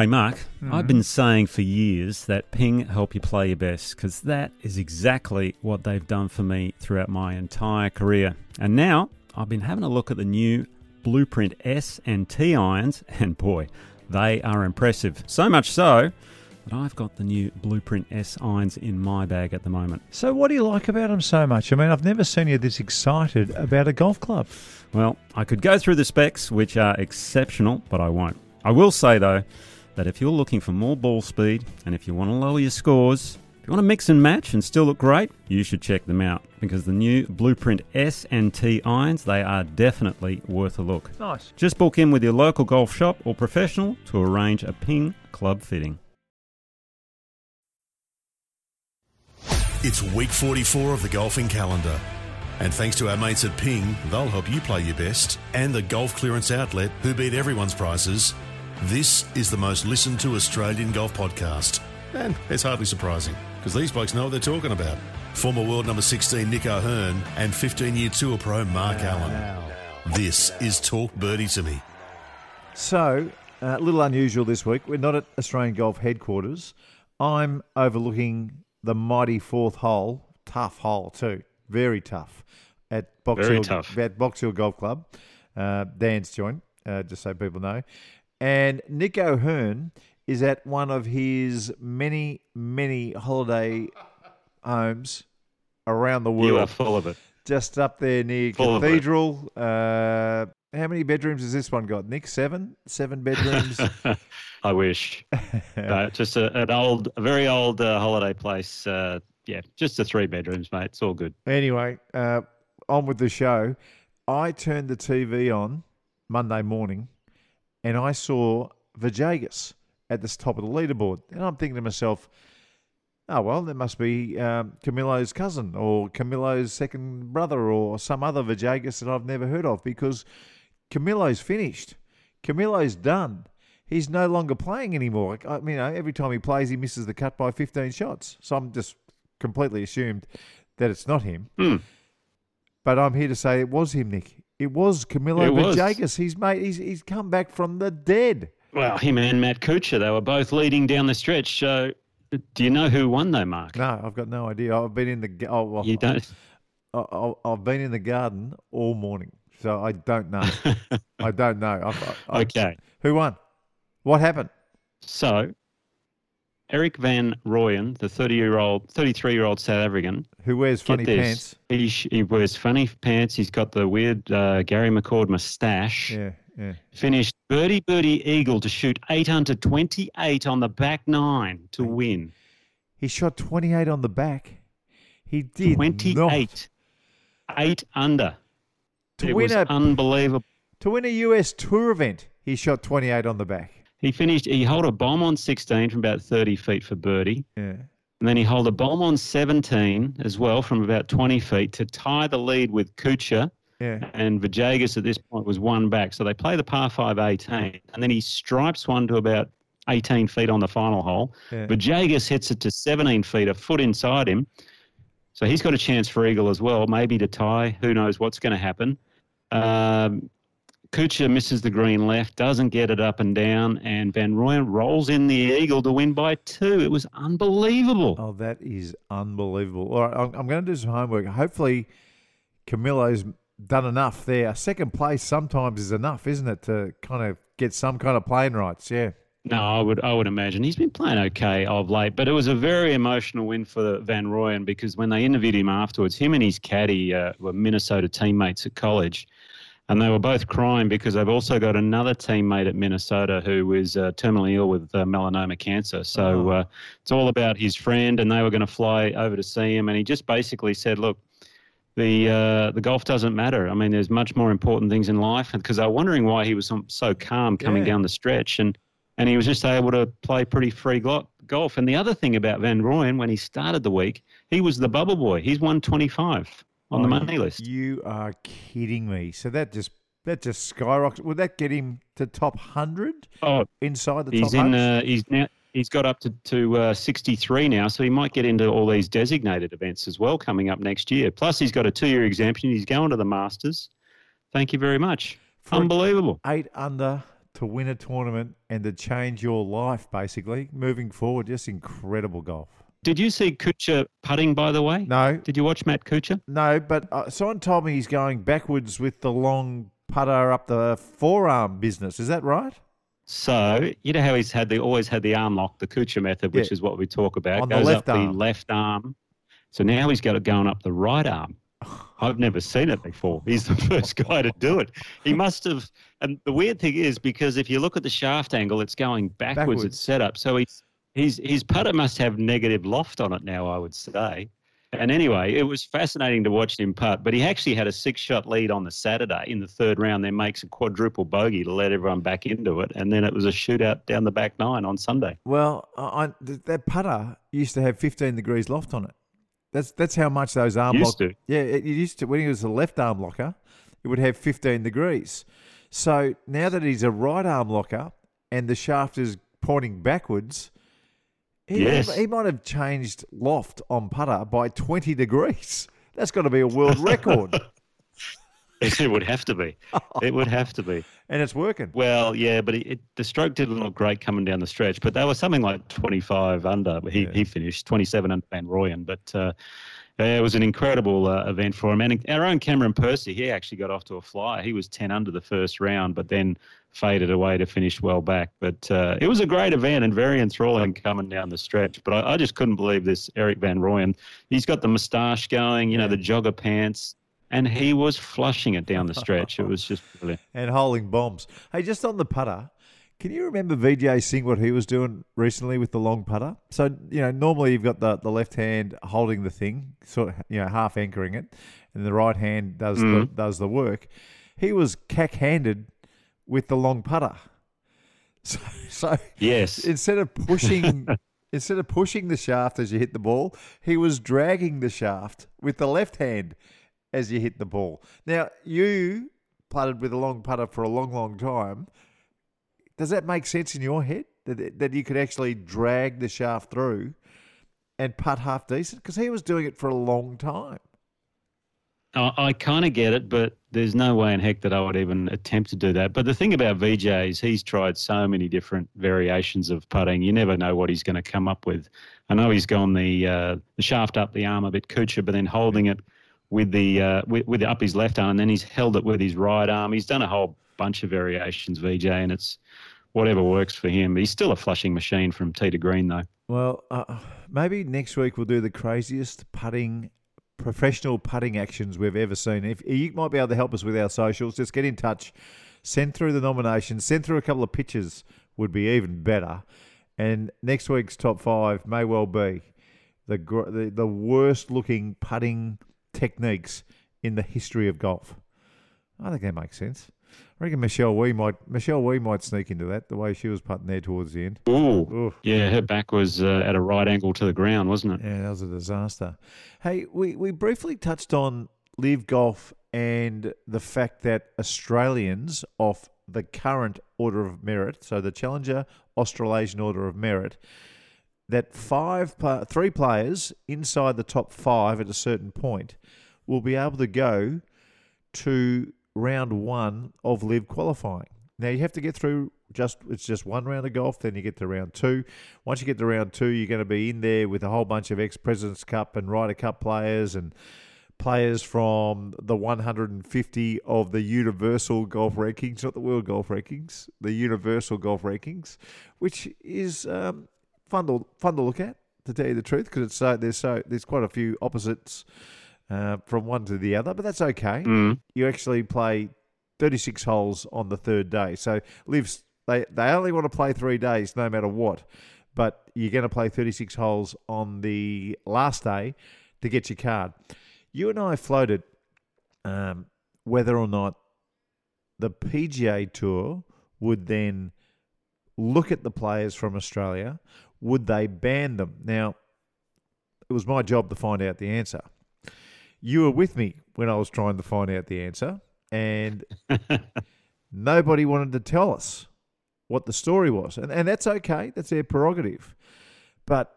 Hey, Mark, mm-hmm. I've been saying for years that Ping help you play your best because that is exactly what they've done for me throughout my entire career. And now I've been having a look at the new Blueprint S and T irons, and boy, they are impressive. So much so that I've got the new Blueprint S irons in my bag at the moment. So, what do you like about them so much? I mean, I've never seen you this excited about a golf club. Well, I could go through the specs, which are exceptional, but I won't. I will say, though, that if you're looking for more ball speed and if you want to lower your scores, if you want to mix and match and still look great, you should check them out because the new Blueprint S and T irons, they are definitely worth a look. Nice. Just book in with your local golf shop or professional to arrange a ping club fitting. It's week 44 of the golfing calendar. And thanks to our mates at Ping, they'll help you play your best, and the golf clearance outlet who beat everyone's prices. This is the most listened to Australian golf podcast. And it's hardly surprising, because these blokes know what they're talking about. Former world number 16 Nick O'Hern and 15 year tour pro Mark Allen. This is Talk Birdie to Me. So, uh, a little unusual this week. We're not at Australian Golf headquarters. I'm overlooking the mighty fourth hole, tough hole too, very tough, at Box Very Hill, tough. at Box Hill Golf Club, uh, Dan's joint, uh, just so people know. And Nick O'Hern is at one of his many, many holiday homes around the world You are full of it. just up there near Full. Cathedral. Uh, how many bedrooms has this one got? Nick, seven, seven bedrooms. I wish. No, just a, an old, a very old uh, holiday place. Uh, yeah, just the three bedrooms, mate. It's all good. anyway, uh, on with the show. I turned the TV on Monday morning, and I saw Villegas at the top of the leaderboard, and I'm thinking to myself. Oh well, that must be um, Camilo's cousin or Camilo's second brother or some other Villegas that I've never heard of because Camilo's finished. Camilo's done. He's no longer playing anymore. I you know, every time he plays, he misses the cut by 15 shots. So I'm just completely assumed that it's not him. Hmm. But I'm here to say it was him, Nick. It was Camilo It was. Villegas. He's made. He's he's come back from the dead. Well, him and Matt Kuchar, they were both leading down the stretch. So, do you know who won though, Mark? No, I've got no idea. I've been in the. Oh, well, You don't. I, I, I've been in the garden all morning, so I don't know. I don't know. I, I, okay. Who won? What happened? So, Erik Van Rooyen, the 30 year old, 33 year old South African, Who wears funny pants? He, sh- he wears funny pants. He's got the weird uh, Gary McCord moustache. Yeah, yeah. Finished birdie birdie eagle to shoot 8 under 28 on the back nine to win. He shot 28 on the back. He did 28. 8 under. To it win was a unbelievable. to win a US Tour event. He shot 28 on the back. He finished, he held a bomb on 16 from about 30 feet for birdie. Yeah. And then he held a bomb on 17 as well from about 20 feet to tie the lead with Kuchar. Yeah. And Villegas at this point was one back. So they play the par 5 18. And then he stripes one to about 18 feet on the final hole. Yeah. Villegas hits it to 17 feet, a foot inside him. So he's got a chance for eagle as well, maybe to tie. Who knows what's going to happen? Um, Kuchar misses the green left, doesn't get it up and down, and Van Rooyen rolls in the eagle to win by two. It was unbelievable. Oh, that is unbelievable. All right, I'm, I'm going to do some homework. Hopefully, Camilo's done enough there. Second place sometimes is enough, isn't it, to kind of get some kind of playing rights? Yeah. No, I would I would imagine he's been playing okay of late, but it was a very emotional win for Van Rooyen because when they interviewed him afterwards, him and his caddy uh, were Minnesota teammates at college, and they were both crying because they've also got another teammate at Minnesota who is uh, terminally ill with uh, melanoma cancer. So Oh. uh, it's all about his friend, and they were going to fly over to see him, and he just basically said, "Look." The uh, the golf doesn't matter. I mean, there's much more important things in life. Because they were wondering why he was so- so calm coming Yeah. down the stretch, and and he was just able to play pretty free golf. And the other thing about Van Rooyen, when he started the week, he was the bubble boy. He's won 25 on the Oh, money list. You are kidding me. So that just that just skyrockets. Would that get him to top hundred Oh, inside the he's top in. Uh, he's now. He's got up to, to uh, 63 now, so he might get into all these designated events as well coming up next year. Plus, he's got a two year exemption. He's going to the Masters. Thank you very much. For- Unbelievable. Eight under to win a tournament and to change your life, basically, moving forward. Just incredible golf. Did you see Kuchar putting, by the way? No, Did you watch Matt Kuchar? no, but uh, someone told me he's going backwards with the long putter up the forearm business. Is that right? So you know how he's had the always had the arm lock, the Kuchar method, which Yeah. is what we talk about. On the left up arm. the left arm. So now he's got it going up the right arm. I've never seen it before. He's the first guy to do it. He must have. And the weird thing is because if you look at the shaft angle, it's going backwards. Backwards. It's set up. So he's, he's, his putter must have negative loft on it now. I would say. And anyway, it was fascinating to watch him putt. But he actually had a six-shot lead on the Saturday in the third round. Then makes a quadruple bogey to let everyone back into it, and then it was a shootout down the back nine on Sunday. Well, I, I- th- that putter used to have 15 degrees loft on it. That's that's how much those arm Used lock- to. Yeah, it, it used to. When he was a left arm locker, it would have 15 degrees. So now that he's a right arm locker and the shaft is pointing backwards, he, Yes. he might have changed loft on putter by 20 degrees. That's got to be a world record, It would have to be. It would have to be. and it's working. Well, yeah, but it, it, the stroke didn't look great coming down the stretch. But they were something like 25 under. He, Yeah. he finished 27 under Van Rooyen. But uh, yeah, it was an incredible uh, event for him. And our own Cameron Percy, he actually got off to a flyer. He was 10 under the first round, but then faded away to finish well back. But uh, it was a great event and very enthralling coming down the stretch. But I, I just couldn't believe this Erik Van Rooyen. He's got the moustache going, you know, the jogger pants. And he was flushing it down the stretch. It was just brilliant. and holding bombs. Hey, just on the putter, can you remember VJ Singh what he was doing recently with the long putter? So you know, normally you've got the, the left hand holding the thing, sort of you know half anchoring it, and the right hand does the, Mhm. does the work. He was cack-handed with the long putter. So, so Yes. instead of pushing instead of pushing the shaft as you hit the ball, he was dragging the shaft with the left hand as you hit the ball. Now you putted with a long putter for a long, long time. Does that make sense in your head that that you could actually drag the shaft through and putt half decent? Because he was doing it for a long time. I, I kind of get it, but there's no way in heck that I would even attempt to do that. But the thing about VJ is he's tried so many different variations of putting. You never know what he's going to come up with. I know he's gone the uh, the shaft up the arm a bit Kuchar, but then holding it with the uh, with, with up his left arm, and then he's held it with his right arm. He's done a whole bunch of variations, VJ, and it's whatever works for him. He's still a flushing machine from tee to green, though. Well, uh, maybe next week we'll do the craziest putting, professional putting actions we've ever seen. If you might be able to help us with our socials, just get in touch, send through the nominations, send through a couple of pictures would be even better. And next week's top five may well be the the, the worst looking putting techniques in the history of golf. I think that makes sense. I reckon Michelle Wie might Michelle Wie might sneak into that the way she was putting there towards the end. Ooh, Oof. yeah, her back was uh, at a right angle to the ground, wasn't it? Yeah, that was a disaster. Hey, we, we briefly touched on LIV Golf and the fact that Australians off the current Order of Merit, so the Challenger Australasian Order of Merit, that five three players inside the top five at a certain point will be able to go to round one of LIV qualifying. Now you have to get through just it's just one round of golf, then you get to round two. Once you get to round two, you're going to be in there with a whole bunch of ex Presidents Cup and Ryder Cup players and players from the 150 of the Universal Golf Rankings, not the World Golf Rankings, the Universal Golf Rankings, which is um, fun to fun to look at. To tell you the truth, because it's so there's so there's quite a few opposites uh, from one to the other, but that's okay Mm. you actually play 36 holes on the third day. So lives they they only want to play three days no matter what, but you're going to play 36 holes on the last day to get your card. You and I floated um, whether or not the PGA Tour would then look at the players from Australia. Would they ban them? Now, it was my job to find out the answer. You were with me when I was trying to find out the answer, and nobody wanted to tell us what the story was. And, and that's okay, that's their prerogative. But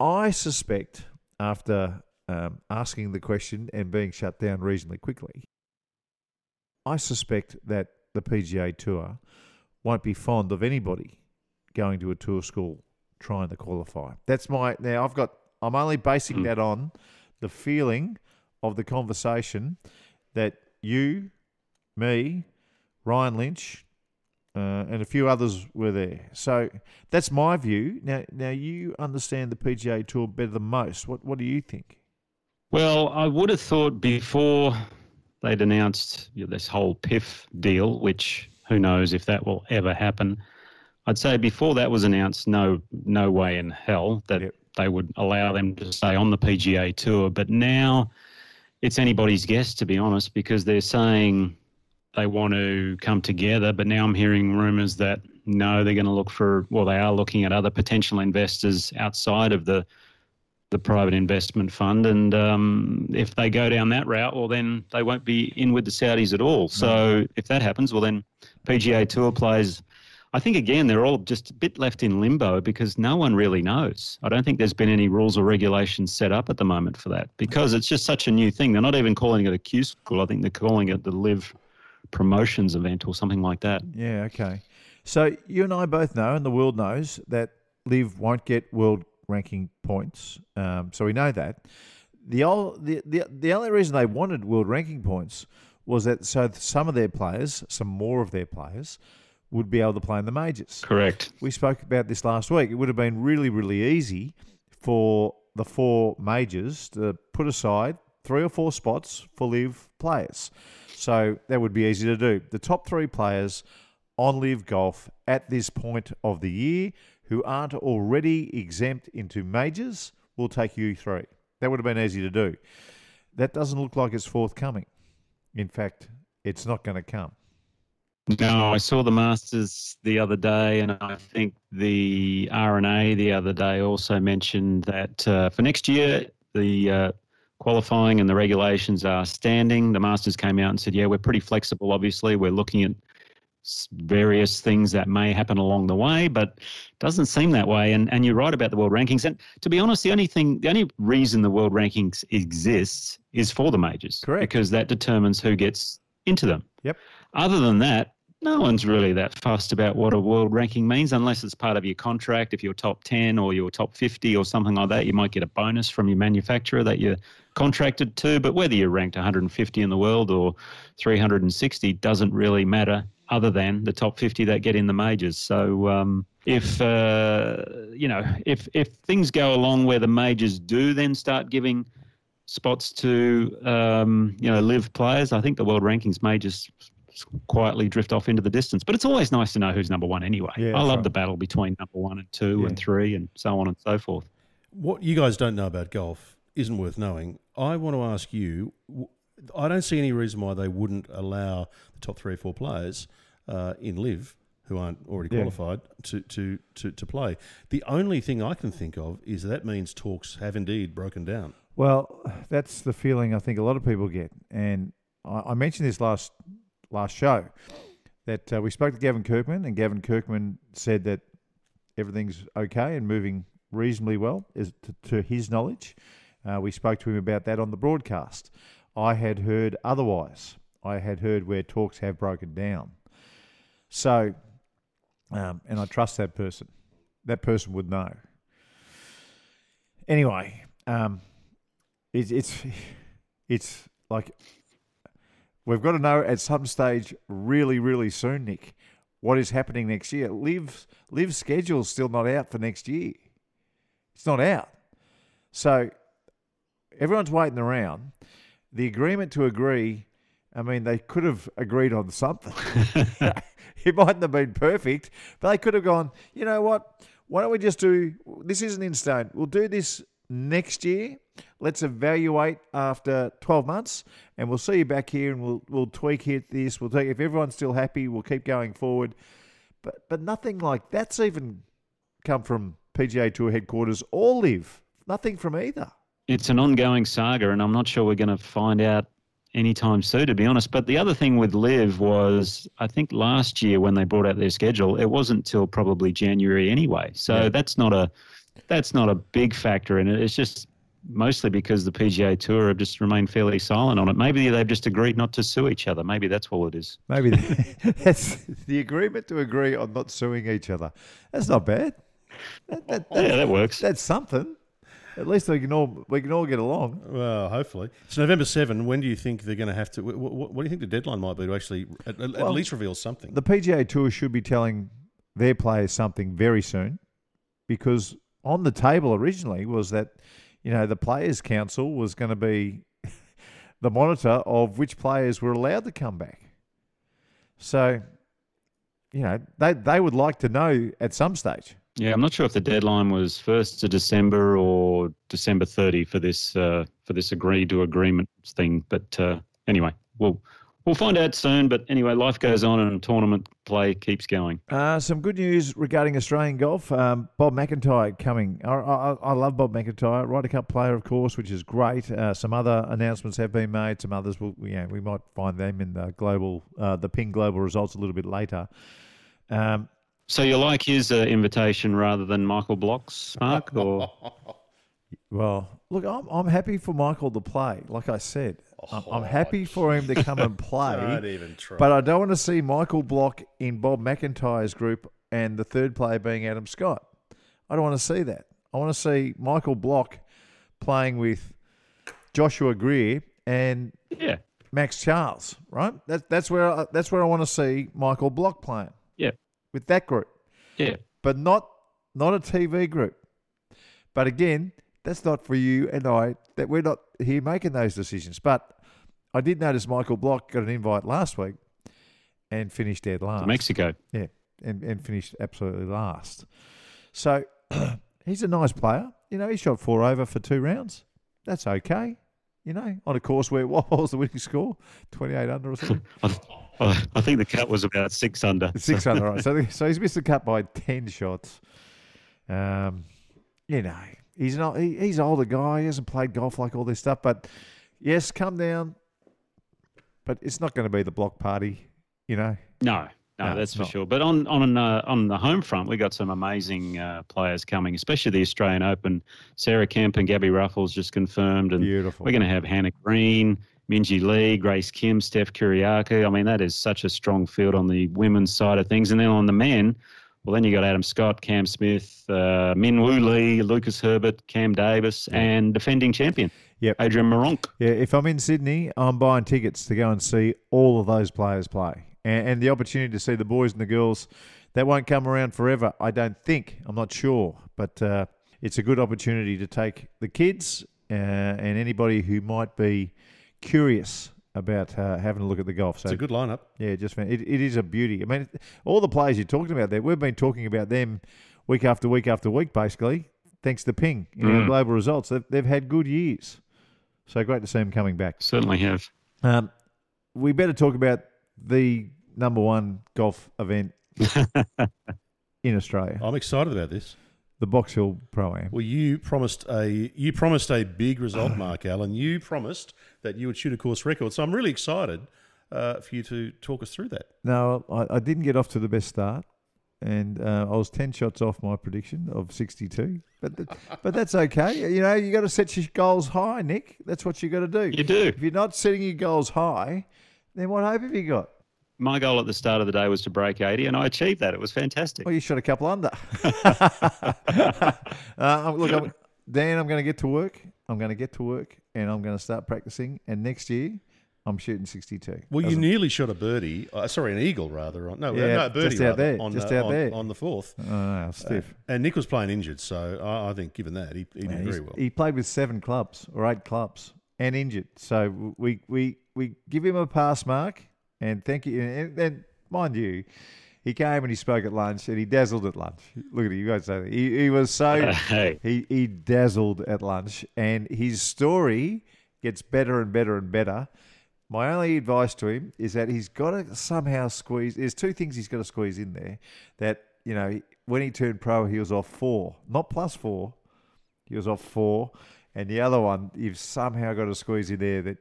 I suspect, after um, asking the question and being shut down reasonably quickly, I suspect that the PGA Tour won't be fond of anybody going to a tour school trying to qualify. That's my now. I've got. I'm only basing Mm. that on the feeling of the conversation that you, me, Ryan Lynch, uh, and a few others were there. So that's my view. Now, now you understand the PGA Tour better than most. What What do you think? Well, I would have thought before they'd announced you know, this whole PIF deal, which who knows if that will ever happen. I'd say before that was announced, no, no way in hell that Yep. They would allow them to stay on the PGA Tour. But now it's anybody's guess, to be honest, because they're saying they want to come together. But now I'm hearing rumours that no, they're going to look for, well, they are looking at other potential investors outside of the the private investment fund, and um, if they go down that route, well, then they won't be in with the Saudis at all. So if that happens, well, then PGA Tour players. I think again they're all just a bit left in limbo because no one really knows. I don't think there's been any rules or regulations set up at the moment for that because it's just such a new thing. They're not even calling it a Q school. I think they're calling it the LIV Promotions event or something like that. Yeah, okay. So you and I both know, and the world knows that LIV won't get world ranking points. Um, so we know that. The, old, the the the only reason they wanted world ranking points was that so some of their players, some more of their players, would be able to play in the majors. Correct. We spoke about this last week. It would have been really, really easy for the four majors to put aside three or four spots for LIV players. So that would be easy to do. The top three players on LIV golf at this point of the year who aren't already exempt into majors will take you three. That would have been easy to do. That doesn't look like it's forthcoming. In fact, it's not going to come. No, I saw the Masters the other day, and I think the R&A the other day also mentioned that uh, for next year, the uh, qualifying and the regulations are standing. The Masters came out and said, yeah, we're pretty flexible, obviously. We're looking at various things that may happen along the way, but doesn't seem that way. And, and you're right about the world rankings. And to be honest, the only thing, the only reason the world rankings exists is for the majors. Correct. Because that determines who gets into them. Yep. Other than that, no one's really that fussed about what a world ranking means unless it's part of your contract. If you're top 10 or you're top 50 or something like that, you might get a bonus from your manufacturer that you're contracted to. But whether you're ranked 150 in the world or 360 doesn't really matter other than the top 50 that get in the majors. So um, if, uh, you know, if, if things go along where the majors do then start giving spots to, um, you know, LIV players, I think the world rankings may just quietly drift off into the distance. But it's always nice to know who's number one anyway. Yeah, I love right. the battle between number one and two Yeah. and three and so on and so forth. What you guys don't know about golf isn't worth knowing. I want to ask you. I don't see any reason why they wouldn't allow the top three or four players uh, in LIV who aren't already Yeah. qualified to, to, to, to play. The only thing I can think of is that means talks have indeed broken down. Well, that's the feeling I think a lot of people get, and I, I mentioned this last last show that uh, we spoke to Gavin Kirkman, and Gavin Kirkman said that everything's okay and moving reasonably well, is to, to his knowledge. Uh, we spoke to him about that on the broadcast. I had heard otherwise. I had heard where talks have broken down. So, um, and I trust that person. That person would know. Anyway, um, it's it's it's like we've got to know at some stage really really soon nick what is happening next year. LIV LIV schedule's still not out for next year. It's not out. So everyone's waiting around. The agreement to agree i mean they could have agreed on something. It mightn't have been perfect but they could have gone you know what? Why don't we just do this isn't in stone. We'll do this next year let's evaluate after 12 months and we'll see you back here and we'll we'll tweak it this we'll take if everyone's still happy we'll keep going forward but but nothing like that's even come from PGA Tour headquarters or LIV nothing from either It's an ongoing saga, and I'm not sure we're going to find out anytime soon, to be honest. But the other thing with LIV was, I think last year when they brought out their schedule, it wasn't till probably January anyway. So Yeah. that's not a that's not a big factor in it. It's just mostly because the PGA Tour have just remained fairly silent on it. Maybe they've just agreed not to sue each other. Maybe that's all it is. Maybe that's the agreement to agree on not suing each other. That's not bad. That, that, Yeah, that works. that's something. At least we can all we can all get along. Well, hopefully. It's November 7. When do you think they're going to have to? What, what, what do you think the deadline might be to actually at, at Well, least reveal something? The PGA Tour should be telling their players something very soon, because on the table originally was that you know the Players Council was going to be the monitor of which players were allowed to come back. So, you know, they they would like to know at some stage. Yeah, I'm not sure if the deadline was first of December or December 30 for this uh, for this agreed to agreement thing. But uh, anyway, we'll we'll find out soon. But anyway, life goes on and tournament play keeps going. Uh, some good news regarding Australian golf. Um, Bob MacIntyre coming. I, I, I love Bob MacIntyre, Ryder Cup player, of course, which is great. Uh, some other announcements have been made. Some others will, yeah, we might find them in the global, uh, the Ping global results a little bit later. Um, So you like his uh, invitation rather than Michael Block's, Mark? Or well, look, I'm, I'm happy for Michael to play. Like I said, I'm, I'm oh, happy for him to come and play. Don't even try. But I don't want to see Michael Block in Bob MacIntyre's group and the third player being Adam Scott. I don't want to see that. I want to see Michael Block playing with Joshua Greer and yeah, Max Charles. Right? That's that's where I, that's where I want to see Michael Block playing yeah, with that group, yeah. but not not a TV group. But again, that's not for you and I. That we're not here making those decisions. But I did notice Michael Block got an invite last week and finished dead last. To Mexico. Yeah, and, and finished absolutely last. So he's a nice player. You know, he shot four over for two rounds. That's okay. You know, on a course where what was the winning score? 28 under or something? I, think the cut was about six under. Six under, right. So, so he's missed the cut by 10 shots. Um, you know, he's not, he, he's an older guy. He hasn't played golf like all this stuff. But yes, come down. But it's not going to be the block party, you know. No, no, No, that's for not. sure. But on on uh, on the home front, we got some amazing uh, players coming, especially the Australian Open. Sarah Kemp and Gabby Ruffels just confirmed, and Beautiful. we're going to have Hannah Green, Minjee Lee, Grace Kim, Steph Kyriacou. I mean, that is such a strong field on the women's side of things, and then on the men. Well, then you got Adam Scott, Cam Smith, uh, Min Woo Lee, Lucas Herbert, Cam Davis, and defending champion Yep. Adrian Meronk. Yeah, if I'm in Sydney, I'm buying tickets to go and see all of those players play. And, and the opportunity to see the boys and the girls, that won't come around forever, I don't think. I'm not sure. But uh, it's a good opportunity to take the kids uh, and anybody who might be curious about uh, having a look at the golf. So it's a good lineup. yeah, just it, it is a beauty. I mean, all the players you're talking about there, we've been talking about them week after week after week, basically, thanks to Ping in Mm. global results. They've, they've had good years. So great to see him coming back. Certainly have. Um, we better talk about the number one golf event in Australia, I'm excited about this. the Box Hill Pro Am. Well, you promised a you promised a big result, Mark Allen. You promised that you would shoot a course record. So I'm really excited uh, for you to talk us through that. No, I, I didn't get off to the best start, and uh, I was ten shots off my prediction of sixty-two. But th- but that's okay. You know, you got to set your goals high, Nick. That's what you got to do. You do. If you're not setting your goals high, then what hope have you got? My goal at the start of the day was to break 80, and I achieved that. It was fantastic. Well, you shot a couple under. uh, look, I'm, Dan, I'm going to get to work. I'm going to get to work, and I'm going to start practicing. And next year, I'm shooting 62. Well, you nearly shot a birdie. Uh, sorry, an eagle rather. On, no, uh, Yeah, no, a birdie just out rather, there, On, just uh, out on, there. on the fourth. Oh, stiff. And Nick was playing injured, so I, I think given that he, he did Yeah, very well. He played with seven clubs or eight clubs and injured. So we we we give him a pass mark and thank you. And, and mind you, he came and he spoke at lunch and he dazzled at lunch. Look at him, you guys say that. He, he was so Hey. he he dazzled at lunch and his story gets better and better and better. My only advice to him is that he's got to somehow squeeze. There's two things he's got to squeeze in there. That you know, when he turned pro, he was off four, not plus four. He was off four. And the other one, you've somehow got to squeeze in there that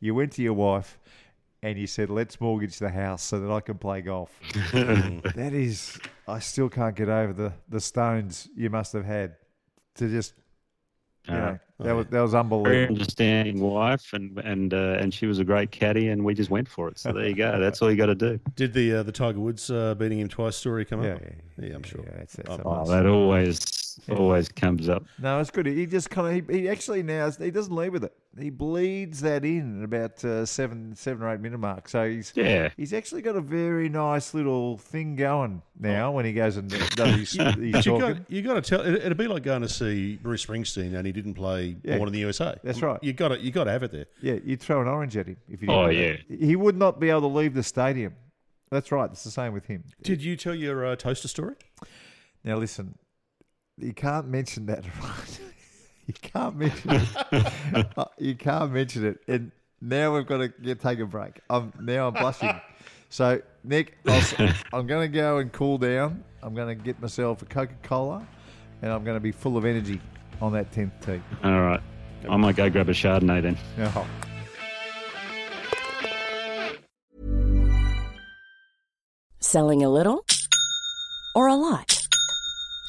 you went to your wife and you said, let's mortgage the house so that I can play golf. that is, I still can't get over the, the stones you must have had to just You know, Uh, that was that was very unbelievable. understanding wife, and and uh, and she was a great caddy, and we just went for it. So there you go. That's all you got to do. Did the uh, the Tiger Woods uh, beating him twice story come Yeah, up? yeah, Yeah, I'm sure. Yeah, that's, that's Oh, a Oh, must. that always always comes up. No, it's good. He just kind of he, he actually now he doesn't lead with it. He bleeds that in at about uh, seven seven or eight minute mark. So he's Yeah. he's actually got a very nice little thing going now when he goes and does his, But his you talking. got you got to tell. It, it'd be like going to see Bruce Springsteen and he didn't play Yeah. Born in the USA. That's right. You got to you got to have it there. Yeah, you'd throw an orange at him if you. Oh, didn't do that. He would not be able to leave the stadium. That's right. It's the same with him. Did you tell your uh, toaster story? Now listen, you can't mention that, right? you can't mention it. Uh, you can't mention it. And now we've got to get take a break. I'm now I'm blushing. So Nick, I'll, s- I'm going to go and cool down. I'm going to get myself a Coca Cola, and I'm going to be full of energy on that tenth tee. All right. I might go grab a Chardonnay then. Now, Selling a little or a lot?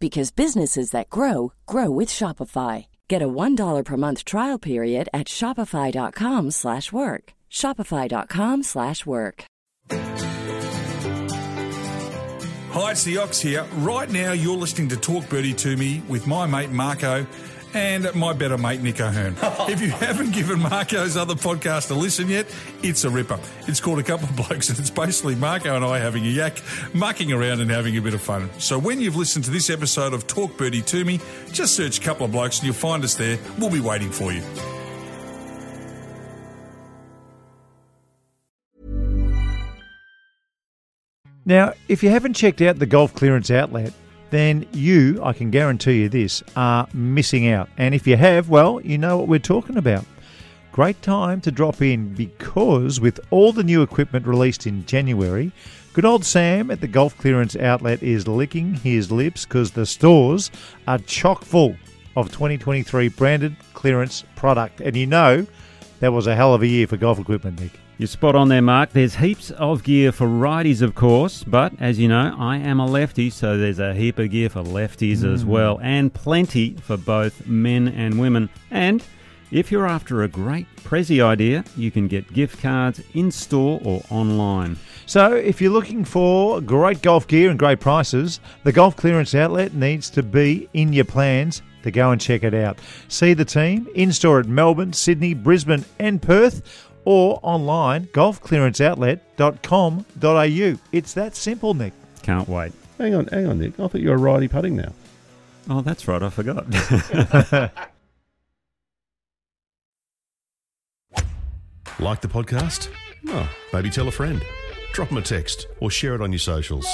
because businesses that grow grow with Shopify. Get a $1 per month trial period at shopify.com/work. slash work. shopify.com/work. slash work. Hi, it's the Ox here. Right now, you're listening to Talk Birdie to Me with my mate Marco and my better mate Nick O'Hern. if you haven't given Marco's other podcast a listen yet, it's a ripper. It's called A Couple of Blokes, and it's basically Marco and I having a yak, mucking around and having a bit of fun. So when you've listened to this episode of Talk Birdie to Me, just search A Couple of Blokes and you'll find us there. We'll be waiting for you. Now, if you haven't checked out the Golf Clearance Outlet, then you, I can guarantee you this, are missing out. And if you have, well, you know what we're talking about. Great time to drop in because with all the new equipment released in January, good old Sam at the Golf Clearance Outlet is licking his lips because the stores are chock full of 2023 branded clearance product. And you know that was a hell of a year for golf equipment, Nick. You're spot on there, Mark. There's heaps of gear for righties, of course, but as you know, I am a lefty, so there's a heap of gear for lefties as hmm. well, and plenty for both men and women. And if you're after a great Prezi idea, you can get gift cards in store or online. So, if you're looking for great golf gear and great prices, the Golf Clearance Outlet needs to be in your plans to go and check it out. See the team in store at Melbourne, Sydney, Brisbane, and Perth, or online golfclearanceoutlet.com.au. It's that simple, Nick. Can't wait. Hang on, hang on, Nick. I thought you were righty putting now. Oh, that's right, I forgot. Like the podcast? Oh, maybe tell a friend. Drop them a text or share it on your socials.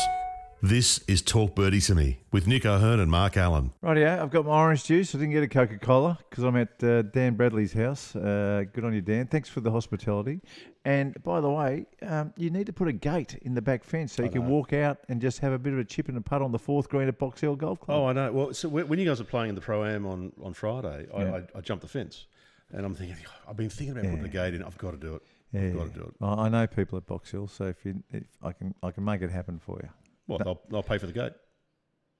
This is Talk Birdie to Me with Nick O'Hern and Mark Allen. Rightio, I've got my orange juice. I didn't get a Coca Cola because I'm at uh, Dan Bradley's house. Uh, good on you, Dan. Thanks for the hospitality. And by the way, um, you need to put a gate in the back fence so you can walk out and just have a bit of a chip and a putt on the fourth green at Box Hill Golf Club. Oh, I know. Well, so when when you guys were playing in the pro am on on Friday, I, Yeah. I, I jumped the fence, and I'm thinking, I've been thinking about putting a gate in. I've got to do it. Yeah, I've got to do it. I I know people at Box Hill, so if you, if I can, I can make it happen for you. What? They'll, they'll pay for the gate.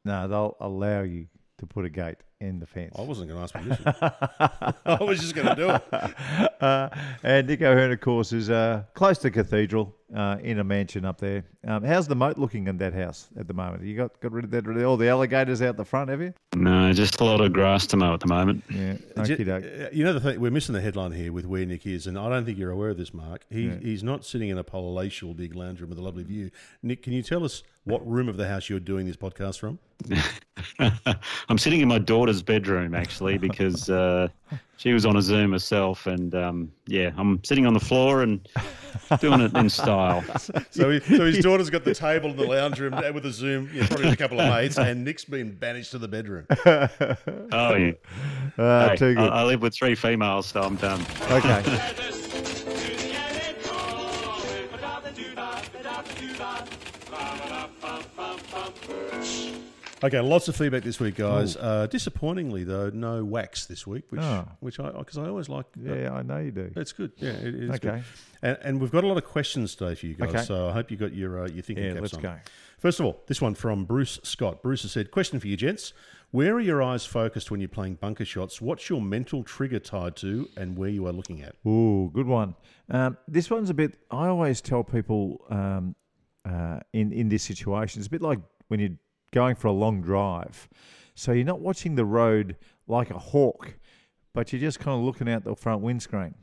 No, they'll allow you to put a gate in the fence. I wasn't going to ask permission. I was just going to do it. uh, and Nick O'Hern, of course, is uh, close to Cathedral uh, in a mansion up there. Um, how's the moat looking in that house at the moment? You got got rid of that, all the alligators out the front, have you? No, just a lot of grass to mow at the moment. Yeah, J- okey uh, You know the thing, we're missing the headline here with where Nick is, and I don't think you're aware of this, Mark. He, He's not sitting in a palatial big lounge room with a lovely view. Nick, can you tell us what room of the house you're doing this podcast from? I'm sitting in my daughter's daughter's bedroom actually because uh, she was on a Zoom herself, and um, yeah, I'm sitting on the floor and doing it in style. So, he, so his daughter's got the table in the lounge room with a Zoom, yeah, probably with a couple of mates, and Nick's been banished to the bedroom. Oh yeah, Uh, Hey, too good. I, I live with three females, so I'm done. okay. Okay, lots of feedback this week, guys. Uh, disappointingly, though, no wax this week, which Oh. which I because I always like. uh, Yeah, I know you do. It's good. Yeah, it is Okay. good. And, and we've got a lot of questions today for you guys, Okay. so I hope you got your uh, your thinking Yeah, caps let's on. go. First of all, this one from Bruce Scott. Bruce has said, "Question for you, gents: Where are your eyes focused when you're playing bunker shots? What's your mental trigger tied to, and where you are looking at?" Ooh, good one. Um, this one's a bit. I always tell people um, uh, in in this situation, it's a bit like when you're going for a long drive. So you're not watching the road like a hawk, but you're just kind of looking out the front windscreen.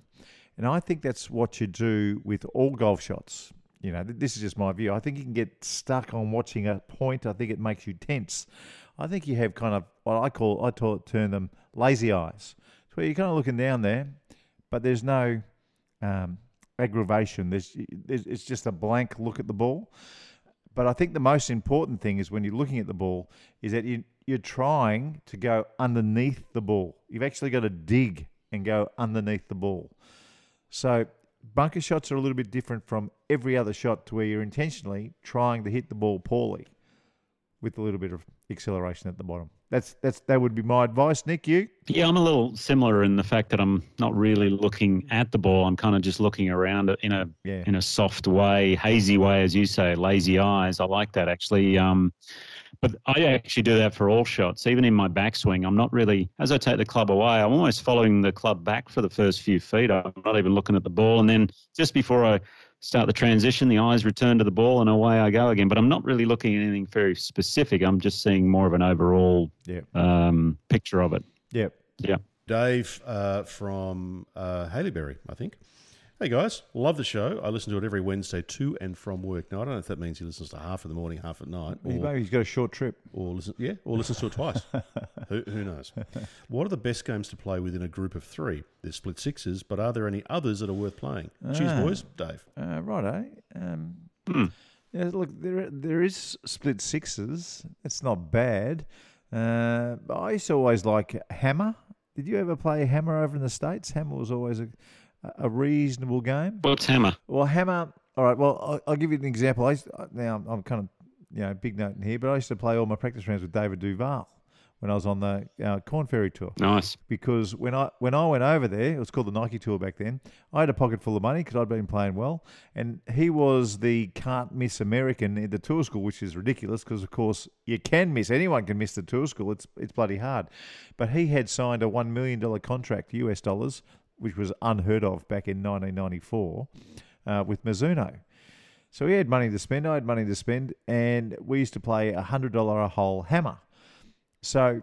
And I think that's what you do with all golf shots. You know, this is just my view. I think you can get stuck on watching a point. I think it makes you tense. I think you have kind of what I call, I call, turn them lazy eyes. Where you're kind of looking down there, but there's no um, aggravation. There's, there's it's just a blank look at the ball. But I think the most important thing is when you're looking at the ball is that you you're trying to go underneath the ball. You've actually got to dig and go underneath the ball. So bunker shots are a little bit different from every other shot to where you're intentionally trying to hit the ball poorly with a little bit of acceleration at the bottom. That's that's that would be my advice. Nick, you? Yeah, I'm a little similar in the fact that I'm not really looking at the ball. I'm kind of just looking around it in a Yeah. in a soft way, hazy way, as you say, lazy eyes. I like that actually. Um, but I actually do that for all shots, even in my backswing. I'm not really, as I take the club away, I'm almost following the club back for the first few feet. I'm not even looking at the ball, and then just before I start the transition, the eyes return to the ball, and away I go again. But I'm not really looking at anything very specific. I'm just seeing more of an overall Yeah. um, picture of it. Yeah. Yeah. Dave uh, from uh, Haileybury, I think. Hey guys, love the show. I listen to it every Wednesday to and from work. Now I don't know if that means he listens to half in the morning, half at night, or, Maybe he's got a short trip. or listen, yeah, or listens to it twice. who, who knows? What are the best games to play within a group of three? There's split sixes, but are there any others that are worth playing? Cheers, Ah. boys. Dave. Uh, righto. Um, Hmm. yeah, look, there there is split sixes. It's not bad. Uh, I used to always like Hammer. Did you ever play Hammer over in the states? Hammer was always a a reasonable game. What's hammer? Well, Hammer. All right. Well, I'll, I'll give you an example. I used now I'm, I'm kind of you know big note in here, but I used to play all my practice rounds with David Duval when I was on the uh, Korn Ferry tour Nice. because when I when I went over there, it was called the Nike Tour back then. I had a pocket full of money because I'd been playing well, and he was the can't miss American in the tour school, which is ridiculous because of course you can miss. Anyone can miss the tour school. It's it's bloody hard, but he had signed a one million dollar contract, US dollars, which was unheard of back in 1994, uh, with Mizuno. So he had money to spend. I had money to spend, and we used to play a hundred dollar a hole hammer. So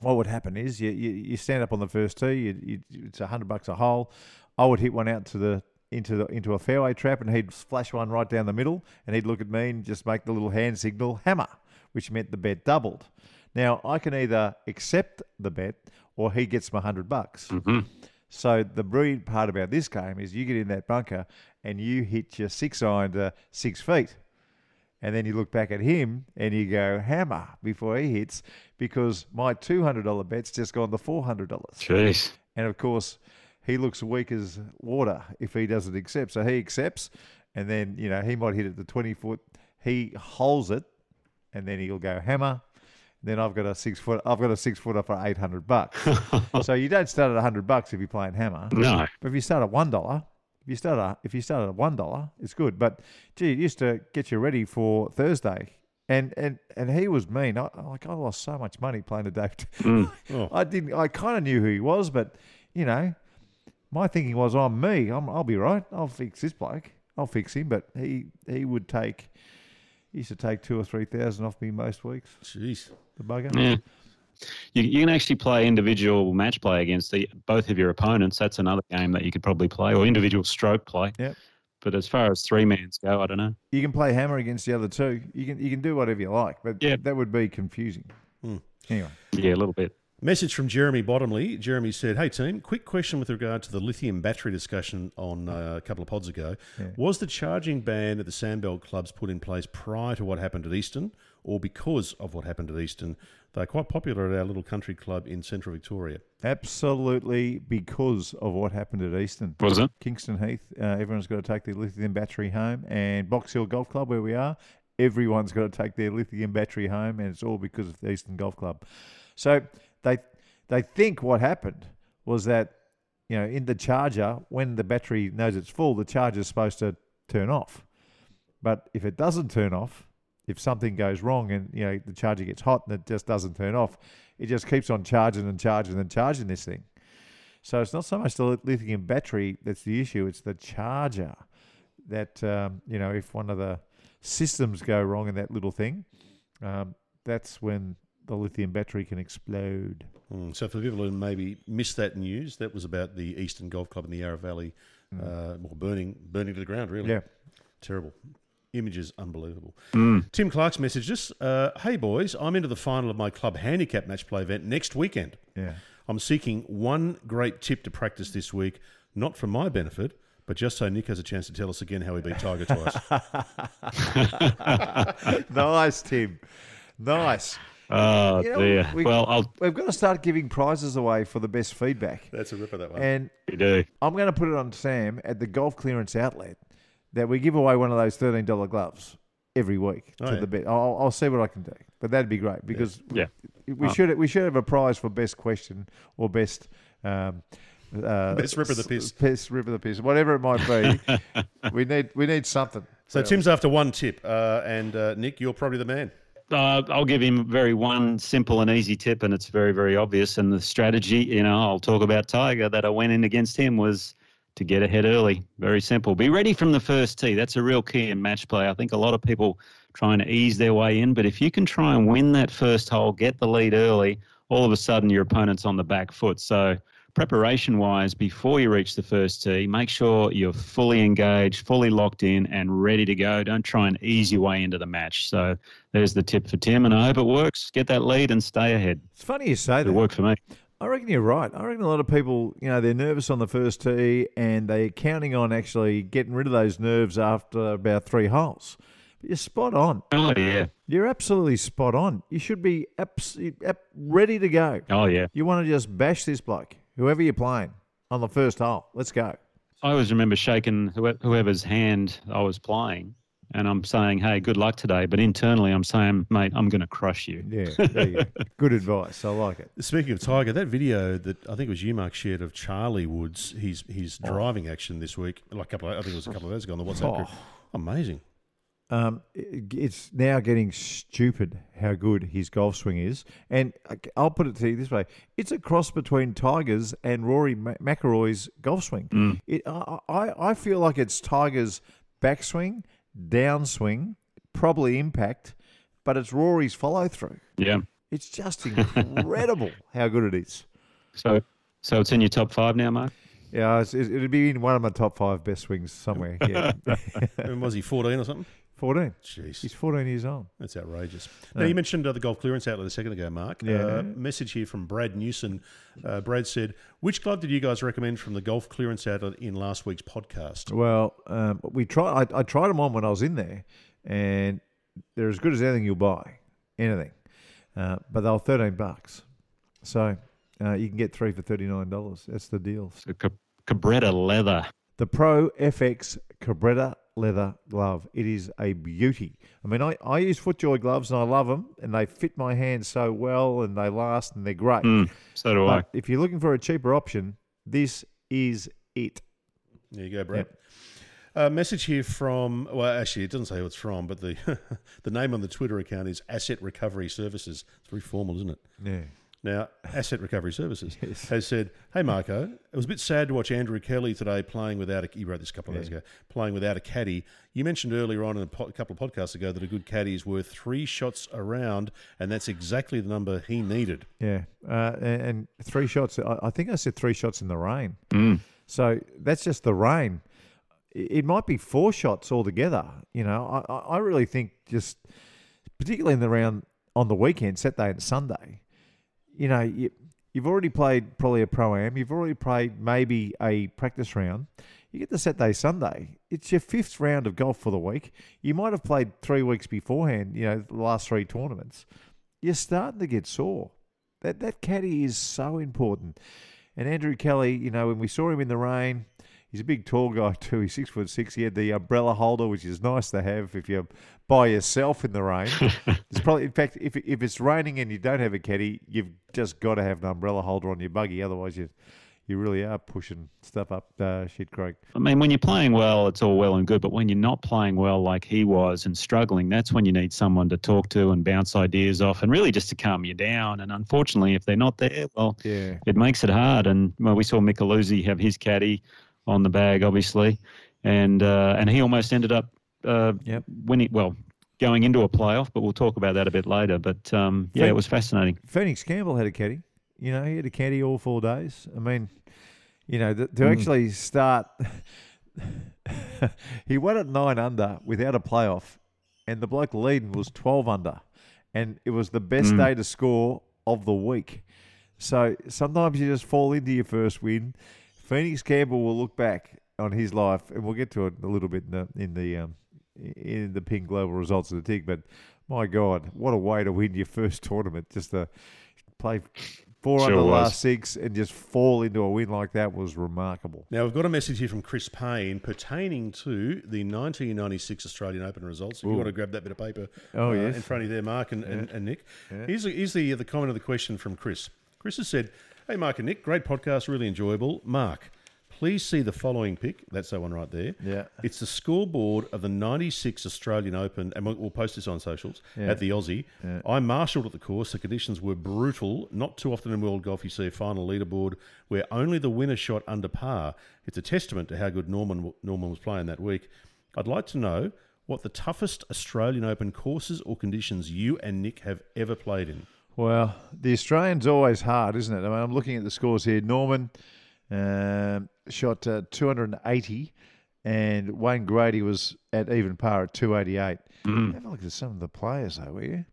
what would happen is you, you, you stand up on the first tee. You, you, it's a hundred bucks a hole. I would hit one out to the into the into a fairway trap, and he'd flash one right down the middle, and he'd look at me and just make the little hand signal hammer, which meant the bet doubled. Now I can either accept the bet or he gets my hundred bucks. So the brilliant part about this game is you get in that bunker and you hit your six iron to six feet. And then you look back at him and you go hammer before he hits because my $200 bet's just gone to $400. Jeez. And of course, he looks weak as water if he doesn't accept. So he accepts and then, you know, he might hit it to 20 foot. He holds it and then he'll go hammer. Then I've got a six foot. I've got a six footer for eight hundred bucks. so you don't start at hundred bucks if you're playing hammer. No. But if you start at one dollar, if you start at if you start at one dollar, it's good. But gee, it used to get you ready for Thursday. And and and he was mean. I like I lost so much money playing to David. Oh. I didn't. I kind of knew who he was, but you know, my thinking was, I'm me. I'm, I'll be right. I'll fix this bloke. I'll fix him. But he he would take. He used to take two or three thousand off me most weeks. Jeez. The bugger. Yeah. You, you can actually play individual match play against the, both of your opponents. That's another game that you could probably play, or individual stroke play. Yep. But as far as three mans go, I don't know. You can play hammer against the other two. You can you can do whatever you like, but Yeah. that would be confusing. Hmm. Anyway, Yeah, a little bit. Message from Jeremy Bottomley. Jeremy said, Hey team, quick question with regard to the lithium battery discussion on uh, a couple of pods ago. Was the charging ban at the Sandbelt clubs put in place prior to what happened at Eastern or because of what happened at Eastern? They're quite popular at our little country club in central Victoria. Absolutely, because of what happened at Eastern. Was it? Kingston Heath, uh, everyone's got to take their lithium battery home, and Box Hill Golf Club, where we are, everyone's got to take their lithium battery home, and it's all because of the Eastern Golf Club. So they they think what happened was that you know in the charger when the battery knows it's full, the charger's supposed to turn off, but if it doesn't turn off, if something goes wrong and you know the charger gets hot and it just doesn't turn off, it just keeps on charging and charging and charging this thing. So it's not so much the lithium battery that's the issue; it's the charger. That um, you know, if one of the systems go wrong in that little thing, um, that's when the lithium battery can explode. Mm, so for people who maybe missed that news, that was about the Eastern Golf Club in the Yarra Valley, uh, well, burning, burning to the ground. Really, Yeah. terrible. Images unbelievable. Tim Clark's message us. Uh, hey boys, I'm into the final of my club handicap match play event next weekend. Yeah. I'm seeking one great tip to practice this week, not for my benefit, but just so Nick has a chance to tell us again how he beat Tiger twice. nice, Tim. Nice. Oh You know, dear. we- well, I'll We've got to start giving prizes away for the best feedback. That's a ripper, that one. And you do. I'm going to put it on Sam at the golf clearance outlet that we give away one of those thirteen dollar gloves every week Oh, to yeah. the bet. I'll, I'll see what I can do, but that'd be great because Yeah. we, we Oh. should we should have a prize for best question or best. Um, uh, Best rip of the piss. best rip of the piss, whatever it might be. we need we need something. so Tim's after one tip, uh, and uh, Nick, you're probably the man. Uh, I'll give him very one simple and easy tip, and it's very, very obvious. And the strategy, you know, I'll talk about Tiger that I went in against him was to get ahead early. Very simple. Be ready from the first tee. That's a real key in match play. I think a lot of people trying to ease their way in, but if you can try and win that first hole, get the lead early, all of a sudden your opponent's on the back foot. So preparation wise, before you reach the first tee, make sure you're fully engaged, fully locked in, and ready to go. Don't try and ease your way into the match. So there's the tip for Tim, and I hope it works. Get that lead and stay ahead. It's funny you say It that. It worked for me. I reckon you're right. I reckon a lot of people, you know, they're nervous on the first tee and they're counting on actually getting rid of those nerves after about three holes. But you're spot on. Oh, yeah. You're absolutely spot on. You should be abs- ready to go. Oh, yeah. You want to just bash this bloke, whoever you're playing, on the first hole. Let's go. I always remember shaking whoever's hand I was playing, and I'm saying, hey, good luck today. But internally, I'm saying, mate, I'm going to crush you. Yeah, there you go. Good advice. I like it. Speaking of Tiger, that video that I think it was you, Mark, shared of Charlie Woods, his his driving action this week, like a couple, of, I think it was a couple of days ago on the WhatsApp group. Amazing. Um, it's now getting stupid how good his golf swing is, and I- I'll put it to you this way: it's a cross between Tiger's and Rory Ma- McIlroy's golf swing. It, I, I I feel like it's Tiger's backswing, downswing, probably impact, but it's Rory's follow through. Yeah. It's just incredible how good it is. So, so it's in your top five now, Mark. Yeah, it- it'd be in one of my top five best swings somewhere. Yeah, And was he 14 or something? Fourteen. Jeez. He's fourteen years old. That's outrageous. Now, you mentioned uh, the golf clearance outlet a second ago, Mark. Yeah. Uh, message here from Brad Newson. Uh, Brad said, Which club did you guys recommend from the golf clearance outlet in last week's podcast? Well, um, we try. I, I tried them on when I was in there, and they're as good as anything you'll buy, anything. Uh, but they were thirteen bucks, so uh, you can get three for thirty nine dollars. That's the deal. So Ca- Cabretta leather. The Pro FX Cabretta leather glove. It is a beauty. I mean, I, I use FootJoy gloves and I love them, and they fit my hands so well, and they last, and they're great. Mm, so do I. If you're looking for a cheaper option, this is it. There you go, Brad. A message here from, well, actually, it doesn't say who it's from, but the the name on the Twitter account is Asset Recovery Services. It's very formal, isn't it? Yeah. Now, Asset Recovery Services has said, "Hey Marco, it was a bit sad to watch Andrew Kelly today playing without a. He wrote this a couple of days ago, playing without a caddy. You mentioned earlier on in a, po- a couple of podcasts ago that a good caddy is worth three shots around, and that's exactly the number he needed. Yeah, uh, and, and three shots. I, I think I said three shots in the rain. Mm. So that's just the rain. It it might be four shots altogether. You know, I, I I really think just, particularly in the round on the weekend, Saturday and Sunday. You know, you, You've already played probably a pro am. You've already played maybe a practice round. You get to Saturday, Sunday. It's your fifth round of golf for the week. You might have played three weeks beforehand. You know the last three tournaments. You're starting to get sore. That that caddy is so important. And Andrew Kelly, you know, when we saw him in the rain, he's a big tall guy too. He's six foot six. He had the umbrella holder, which is nice to have if you're by yourself in the rain. it's probably, in fact, if if it's raining and you don't have a caddy, you've just got to have an umbrella holder on your buggy. Otherwise, you you really are pushing stuff up uh, shit creek. I mean, when you're playing well, it's all well and good, but when you're not playing well like he was and struggling, that's when you need someone to talk to and bounce ideas off and really just to calm you down. And unfortunately, if they're not there, well, Yeah. it makes it hard. And well, we saw Micheluzzi have his caddy on the bag, obviously, and uh, and he almost ended up uh, Yep. winning. Well, going into a playoff, but we'll talk about that a bit later. But um, yeah, it was fascinating. Phoenix Campbell had a caddy. You know, he had a caddy all four days. I mean, you know, th- to Mm. actually start, he won at nine under without a playoff, and the bloke leading was twelve under, and it was the best Mm. day to score of the week. So sometimes you just fall into your first win. Phoenix Campbell will look back on his life, and we'll get to it a little bit in the in the um, in the ping global results of the TIG. But my God, what a way to win your first tournament! Just to play four Sure under the last six and just fall into a win like that was remarkable. Now, we've got a message here from Chris Payne pertaining to the 1996 Australian Open results. If you want to grab that bit of paper Oh, uh, yes. in front of you there, Mark and, and, and Nick. Yeah. Here's, the, here's the, the comment of the question from Chris. Chris has said, Hey, Mark and Nick, great podcast, really enjoyable. Mark, please see the following pic. That's that one right there. Yeah. It's the scoreboard of the 96 Australian Open, and we'll, we'll post this on socials Yeah. at the Aussie. Yeah. I marshalled at the course. The conditions were brutal. Not too often in world golf you see a final leaderboard where only the winner shot under par. It's a testament to how good Norman Norman was playing that week. I'd like to know what the toughest Australian Open courses or conditions you and Nick have ever played in. Well, the Australian's always hard, isn't it? I mean, I'm looking at the scores here. Norman um, shot uh, 280, and Wayne Grady was at even par at 288. Mm. Have a look at some of the players, though, will you?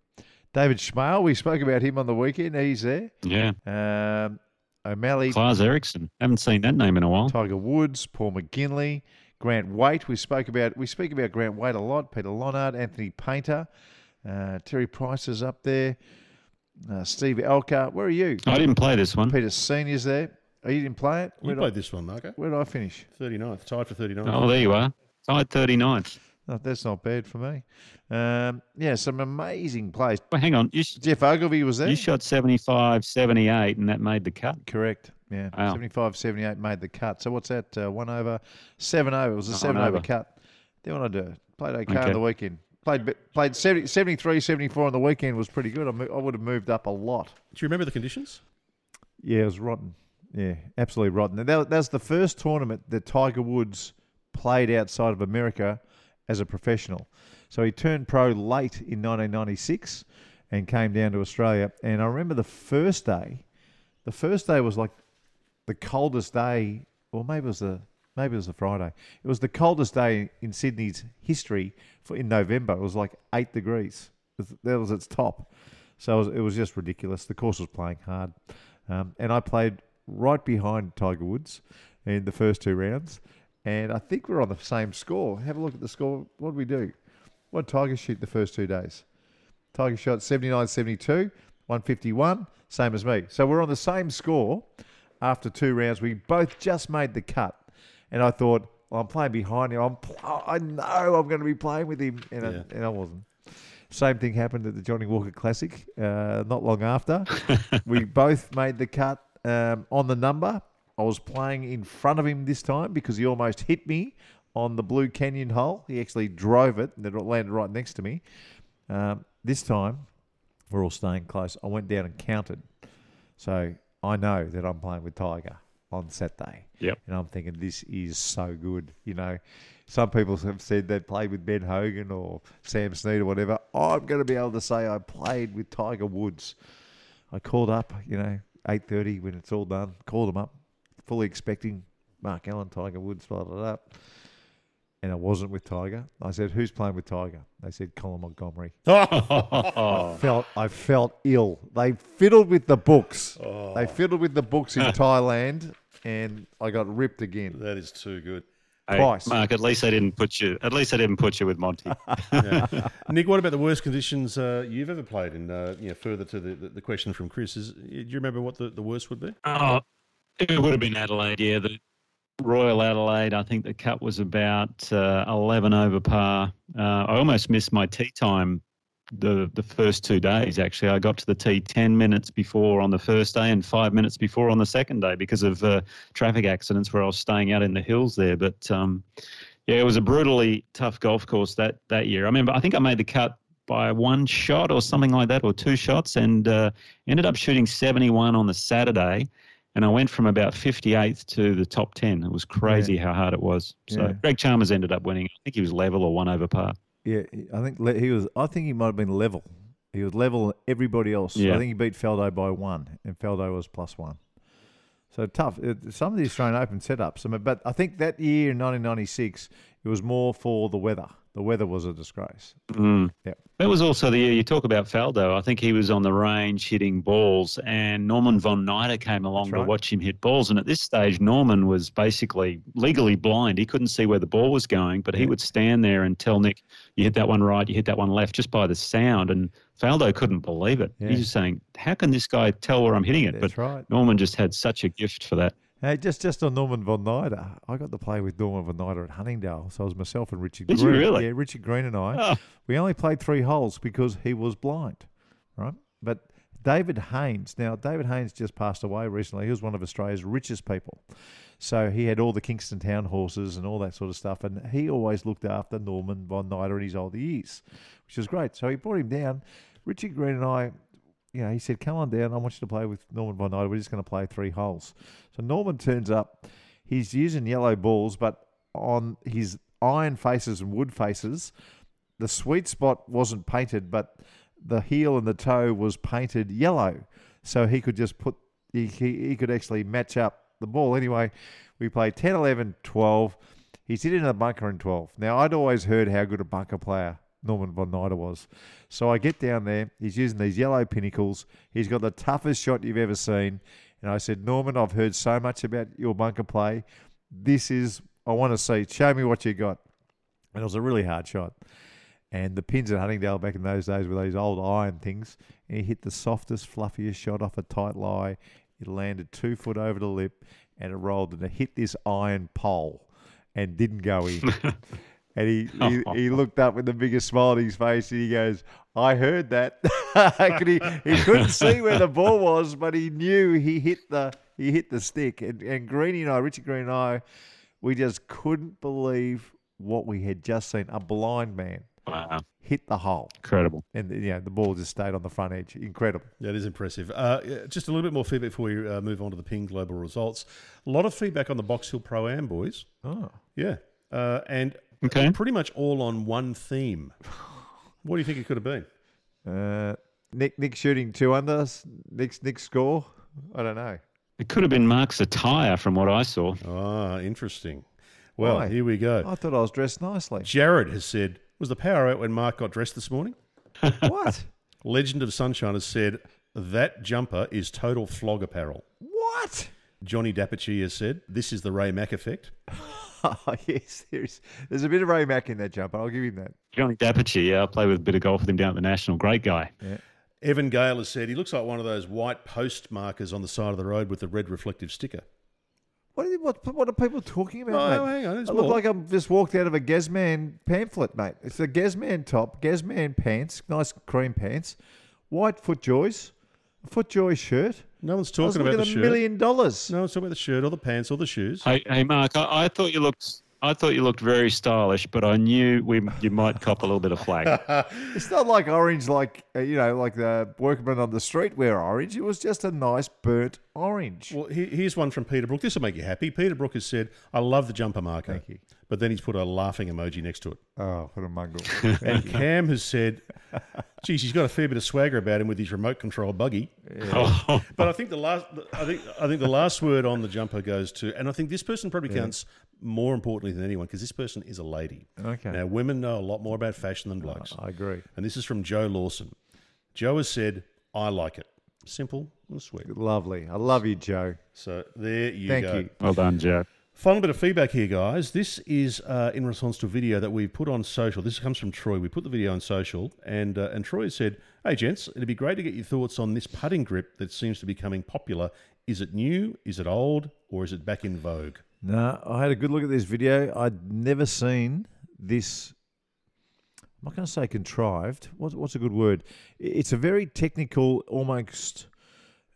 David Smail, we spoke about him on the weekend. He's there. Yeah, Um, O'Malley, Klaus Ericsson. Haven't seen that name in a while. Tiger Woods, Paul McGinley, Grant Waite. We spoke about we speak about Grant Waite a lot. Peter Lonard, Anthony Painter, uh, Terry Price is up there. Uh, Steve Elker, where are you? I didn't play this one. Peter Senior's there. Oh, you didn't play it? You Where, did played I, this one, Marco. where did I finish? 39th, tied for 39th. Oh, there you are. Tied 39th. No, that's not bad for me. Um, yeah, some amazing plays. Well, hang on. You, sh- Geoff Ogilvy was there. you shot 75, 78, and that made the cut. Correct. Yeah, Wow. 75 78 made the cut. So what's that? Uh, one over, seven over. It was a Oh, seven one over over. cut. Then what I do? Played okay, on the weekend. Played played 70, 73 74 on the weekend was pretty good. I, mo- I would have moved up a lot. Do you remember the conditions? Yeah, it was rotten. Yeah, absolutely rotten. And that, was the first tournament that Tiger Woods played outside of America as a professional. So he turned pro late in 1996 and came down to Australia. And I remember the first day, the first day was like the coldest day, or maybe it was the maybe it was a Friday. It was the coldest day in Sydney's history for in November. It was like eight degrees. That was its top. So it was, it was just ridiculous. The course was playing hard, um, and I played right behind Tiger Woods in the first two rounds. And I think we're on the same score. Have a look at the score. What did we do? What Tiger shoot the first two days? Tiger shot 79 72, 151, same as me. So we're on the same score after two rounds. We both just made the cut. And I thought, well, I'm playing behind him. I'm pl- I know I'm going to be playing with him. And, Yeah. I, and I wasn't. Same thing happened at the Johnnie Walker Classic uh, not long after. we both made the cut um, on the number. I was playing in front of him this time because he almost hit me on the Blue Canyon hole. He actually drove it and it landed right next to me. Um, this time, we're all staying close. I went down and counted. So I know that I'm playing with Tiger on Saturday. Yep. And I'm thinking, this is so good. You know, some people have said they played with Ben Hogan or Sam Snead or whatever. I'm going to be able to say I played with Tiger Woods. I called up, you know, 8.30 when it's all done, called him up, fully expecting Mark Allen, Tiger Woods, blah, blah, blah. and it wasn't with Tiger. I said, "Who's playing with Tiger?" They said, "Colin Montgomerie." Oh, Felt I felt ill. They fiddled with the books. Oh. They fiddled with the books in Thailand, and I got ripped again. That is too good. Hey, Twice. Mark, at least they didn't put you. At least they didn't put you with Monty. Nick, what about the worst conditions uh, you've ever played in? Uh, you know, further to the, the, the question from Chris, is, do you remember what the, the worst would be? Oh, it would have been Adelaide, yeah. The Royal Adelaide, I think the cut was about uh, 11 over par. Uh, I almost missed my tea time the, the first two days, actually. I got to the tee 10 minutes before on the first day and five minutes before on the second day because of uh, traffic accidents where I was staying out in the hills there. But um, yeah, it was a brutally tough golf course that, that year. I remember, I think I made the cut by one shot or something like that, or two shots, and uh, ended up shooting 71 on the Saturday. And I went from about 58th to the top 10. It was crazy how hard it was. So Yeah. Greg Chalmers ended up winning. I think he was level or one over par. Yeah, I think le- he was. I think he might have been level. He was level everybody else. Yeah. I think he beat Faldo by one, and Faldo was plus one. So tough. It, some of the Australian Open setups. I mean, but I think that year in 1996, it was more for the weather. The weather was a disgrace. Mm. Yep. That was also the year you talk about Faldo. I think he was on the range hitting balls, and Norman von Nida came along That's to watch him hit balls. And at this stage, Norman was basically legally blind. He couldn't see where the ball was going, but he would stand there and tell Nick, "You hit that one right, you hit that one left," just by the sound. And Faldo couldn't believe it. Yeah. He's just saying, "How can this guy tell where I'm hitting it?" That's but right. Norman just had such a gift for that. Hey, just just on Norman von Nida, I got to play with Norman von Nida at Huntingdale. So it was myself and Richard Did you Green. really? Yeah, Richard Green and I. Oh. We only played three holes because he was blind, right? But David Hains, now David Hains just passed away recently. He was one of Australia's richest people. So he had all the Kingston Town horses and all that sort of stuff. And he always looked after Norman von Nida in his older years, which was great. So he brought him down. Richard Green and I, you know, he said, come on down. I want you to play with Norman von Nida. We're just going to play three holes. So Norman turns up. He's using yellow balls, but on his iron faces and wood faces, the sweet spot wasn't painted, but the heel and the toe was painted yellow. So he could just put, he, he, he could actually match up the ball. Anyway, we played 10, 11, 12. He's hit in a bunker in 12. Now, I'd always heard how good a bunker player Norman von Nida was. So I get down there. He's using these yellow pinnacles. He's got the toughest shot you've ever seen. And I said, Norman, I've heard so much about your bunker play. This is, I want to see. Show me what you got. And it was a really hard shot. And the pins at Huntingdale back in those days were those old iron things. And he hit the softest, fluffiest shot off a tight lie. It landed two foot over the lip and it rolled and it hit this iron pole and didn't go in. and he, he, he looked up with the biggest smile on his face and he goes, I heard that. he, he couldn't see where the ball was, but he knew he hit the he hit the stick. And, and Greeny and I, Richard Green and I, we just couldn't believe what we had just seen. A blind man Wow, hit the hole, incredible. and you know the ball just stayed on the front edge. Incredible. Yeah, it is impressive. Uh, just a little bit more feedback before we uh, move on to the Ping Global results. A lot of feedback on the Box Hill Pro Am boys. Oh, Yeah. Uh, and Okay. pretty much all on one theme. What do you think it could have been? uh, Nick Nick shooting two under. Nick's Nick score. I don't know. It could have been Mark's attire from what I saw. Ah, interesting. Well, Why? here we go. I thought I was dressed nicely. Jared has said, Was the power out when Mark got dressed this morning? what? Legend of Sunshine has said, That jumper is total flog apparel. What? Johnny Dapachi has said, This is the Ray Mack effect. Oh, yes, there's there's a bit of Ray Mack in that jumper. I'll give him that. Johnny Dapachi, yeah, I played with a bit of golf with him down at the National. Great guy. Evan Gale has said, He looks like one of those white post markers on the side of the road with the red reflective sticker. What are, what, what are people talking about, Oh, mate? hang on, there's I look more. like I've just walked out of a Gazman pamphlet, mate. It's a Gazman top, Gazman pants, nice cream pants, white FootJoys, a FootJoy shirt. No one's I was talking about looking the at a shirt. million dollars. No one's talking about the shirt or the pants or the shoes. Hey, hey, Mark, I, I thought you looked. I thought you looked very stylish, but I knew we you might cop a little bit of flack. It's not like orange, like uh, you know, like the workmen on the street wear orange. It was just a nice burnt orange. Well, he- here's one from Peter Brook. This will make you happy. Peter Brook has said, I love the jumper marker. Thank you. But then he's put a laughing emoji next to it. Oh, what a mongrel! And Cam has said, geez, he's got a fair bit of swagger about him with his remote control buggy. But I think the last, I think, I think the last word on the jumper goes to, and I think this person probably counts more importantly than anyone because this person is a lady. Okay. Now, women know a lot more about fashion than blokes. I agree. And this is from Joe Lawson. Joe has said, I like it. Simple and sweet. Lovely. I love you, Joe. So there you Thank go. Thank you. Well done, Joe. Final bit of feedback here, guys. This is uh, in response to a video that we put on social. This comes from Troy. We put the video on social, and uh, and Troy said, "Hey, gents, it'd be great to get your thoughts on this putting grip that seems to be becoming popular. Is it new? Is it old? Or is it back in vogue?" No, I had a good look at this video. I'd never seen this. I'm not going to say contrived. What's, what's a good word? It's a very technical, almost.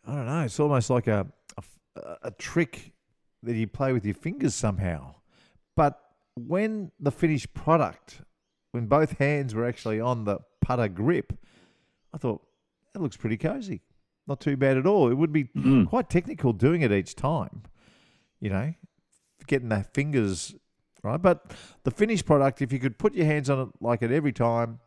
I don't know. It's almost like a a, a trick that you play with your fingers somehow. But when the finished product, when both hands were actually on the putter grip, I thought that looks pretty cozy. Not too bad at all. It would be Mm. quite technical doing it each time. You know, getting the fingers right. But the finished product, if you could put your hands on it like it every time,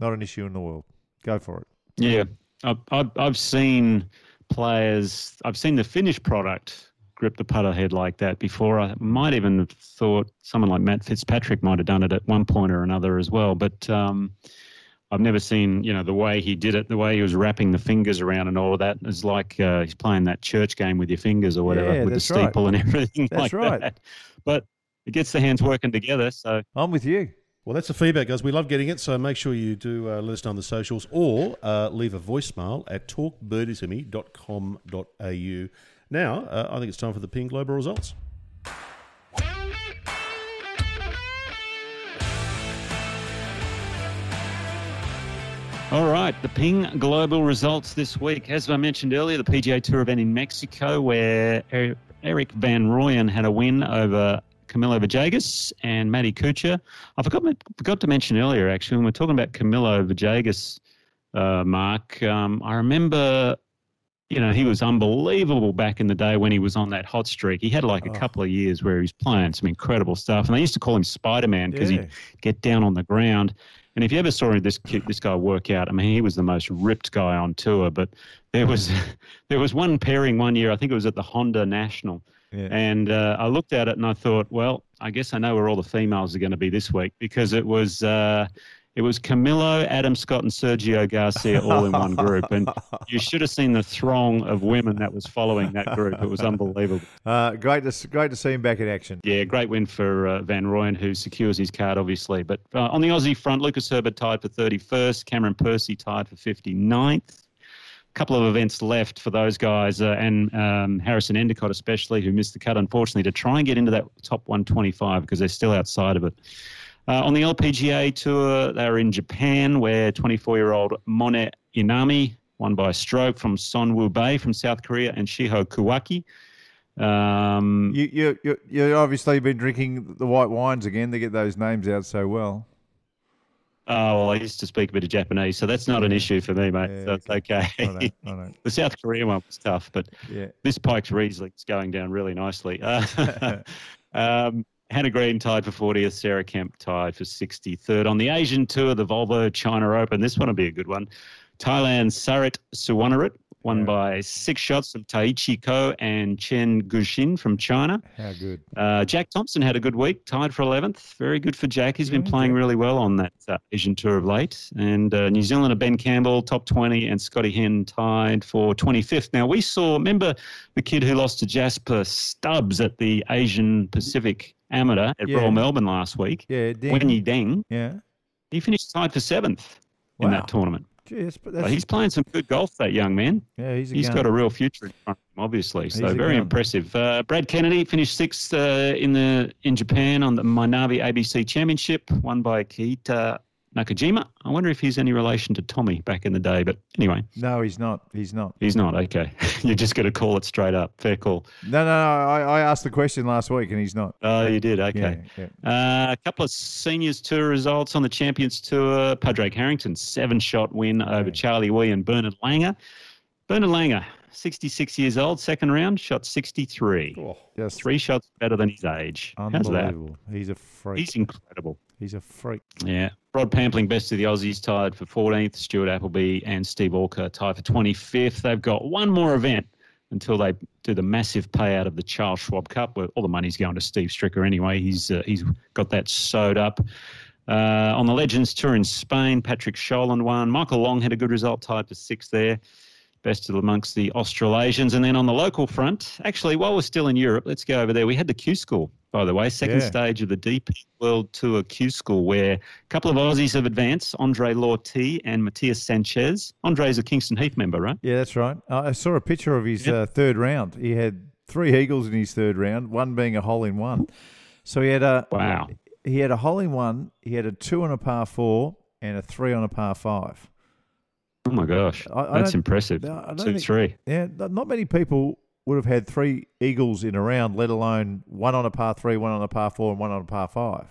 not an issue in the world. Go for it. Yeah, I've, I've, I've seen players, I've seen the finished product grip the putter head like that before. I might even have thought someone like Matt Fitzpatrick might have done it at one point or another as well. But um, I've never seen, you know, the way he did it, the way he was wrapping the fingers around and all of that is like uh, he's playing that church game with your fingers or whatever, Yeah, with the that's right. steeple and everything That's like right. that. But it gets the hands working together. So I'm with you. Well, that's the feedback, guys. We love getting it, so make sure you do uh, let us know on the socials or uh, leave a voicemail at talkbirdisme.com.au. Now, uh, I think it's time for the Ping Global results. All right, the Ping Global results this week. As I mentioned earlier, the PGA Tour event in Mexico, where Er- Erik Van Rooyen had a win over Camilo Villegas and Matty Kuchar. I forgot forgot to mention earlier, actually, when we're talking about Camilo Villegas, uh, Mark. Um, I remember, you know, he was unbelievable back in the day when he was on that hot streak. He had like a couple of years where he was playing some incredible stuff, and they used to call him Spider Man because Yeah. he'd get down on the ground. And if you ever saw this kid, this guy work out, I mean, he was the most ripped guy on tour. But there was there was one pairing one year. I think it was at the Honda National, Yeah. and uh, I looked at it and I thought, well, I guess I know where all the females are going to be this week because it was uh, it was Camilo, Adam Scott, and Sergio Garcia all in one group, and you should have seen the throng of women that was following that group. It was unbelievable. Uh, great to great to see him back in action. Yeah, great win for uh, Van Rooyen, who secures his card, obviously. But uh, on the Aussie front, Lucas Herbert tied for 31st, Cameron Percy tied for 59th. couple of events left for those guys, uh, and um, Harrison Endicott especially, who missed the cut, unfortunately, to try and get into that top 125 because they're still outside of it. Uh, on the LPGA tour, they're in Japan, where 24-year-old Mone Inami won by a stroke from Sonwoo Bay from South Korea and Shiho Kuwaki. Um, You you you you obviously been drinking the white wines again. to get those names out so well. Oh, well, I used to speak a bit of Japanese, so that's not an issue for me, mate. Yeah, so it's okay. I know, I know. the South Korean one was tough, but Yeah. this Pikes is going down really nicely. Uh, um, Hannah Green tied for 40th, Sarah Kemp tied for 63rd. On the Asian Tour, the Volvo China Open, this one will be a good one. Thailand Sarit Suwannarut won Yeah. by six shots from Taichi Kho and Chen Guxin from China. How good. Uh, Jack Thompson had a good week, tied for 11th. Very good for Jack. He's been Yeah, playing Jack. really well on that uh, Asian tour of late. And uh, New Zealander Ben Campbell, top 20, and Scotty Hend tied for 25th. Now, we saw, remember the kid who lost to Jasper Stubbs at the Asian Pacific Amateur at Yeah. Royal Melbourne last week? Yeah. Wenyi Ding, Yeah. he finished tied for seventh in that tournament. Jeez, but he's playing some good golf, that young man. yeah, he's a He's gun. got a real future in front of him, obviously. So He's a very gun. impressive. Uh, Brad Kennedy finished sixth uh, in the in Japan on the Mynavi ABC Championship, won by Keita Nakajima. I wonder if he's any relation to Tommy back in the day. But anyway, No, he's not. He's not. he's not. Okay, You're just got to call it straight up. Fair call. No, no, no. I, I asked the question last week, and he's not. Oh, you did. Okay. Yeah, yeah. Uh, a couple of seniors tour results on the Champions Tour. Padraig Harrington, seven shot win over Charlie Wi and Bernhard Langer. Bernhard Langer, 66 years old, second round, shot 63. Oh, Just Three shots better than his age. How's that? He's a freak. He's incredible. He's a freak. Yeah. Rod Pampling, best of the Aussies, tied for 14th. Stuart Appleby and Steve Alker tied for 25th. They've got one more event until they do the massive payout of the Charles Schwab Cup, where all the money's going to Steve Stricker anyway. He's uh, he's got that sewed up. Uh, on the Legends Tour in Spain, Patrik Sjöland won. Michael Long had a good result, tied to sixth there best amongst the Australasians. And then on the local front, actually, while we're still in Europe, let's go over there. We had the Q School, by the way, second Yeah. stage of the DP World Tour Q School, where a couple of Aussies have advanced, Andre Lautee and Matias Sanchez. Andre's a Kingston Heath member, right? Yeah, that's right. Uh, I saw a picture of his Yep. uh, third round. He had three eagles in his third round, one being a hole in one. So he had a Wow. He had a hole in one. He had a two on a par four and a three on a par five. Oh my gosh, I- I that's impressive. I Two, think- three. Yeah, not many people would have had three eagles in a round, let alone one on a par three, one on a par four, and one on a par five.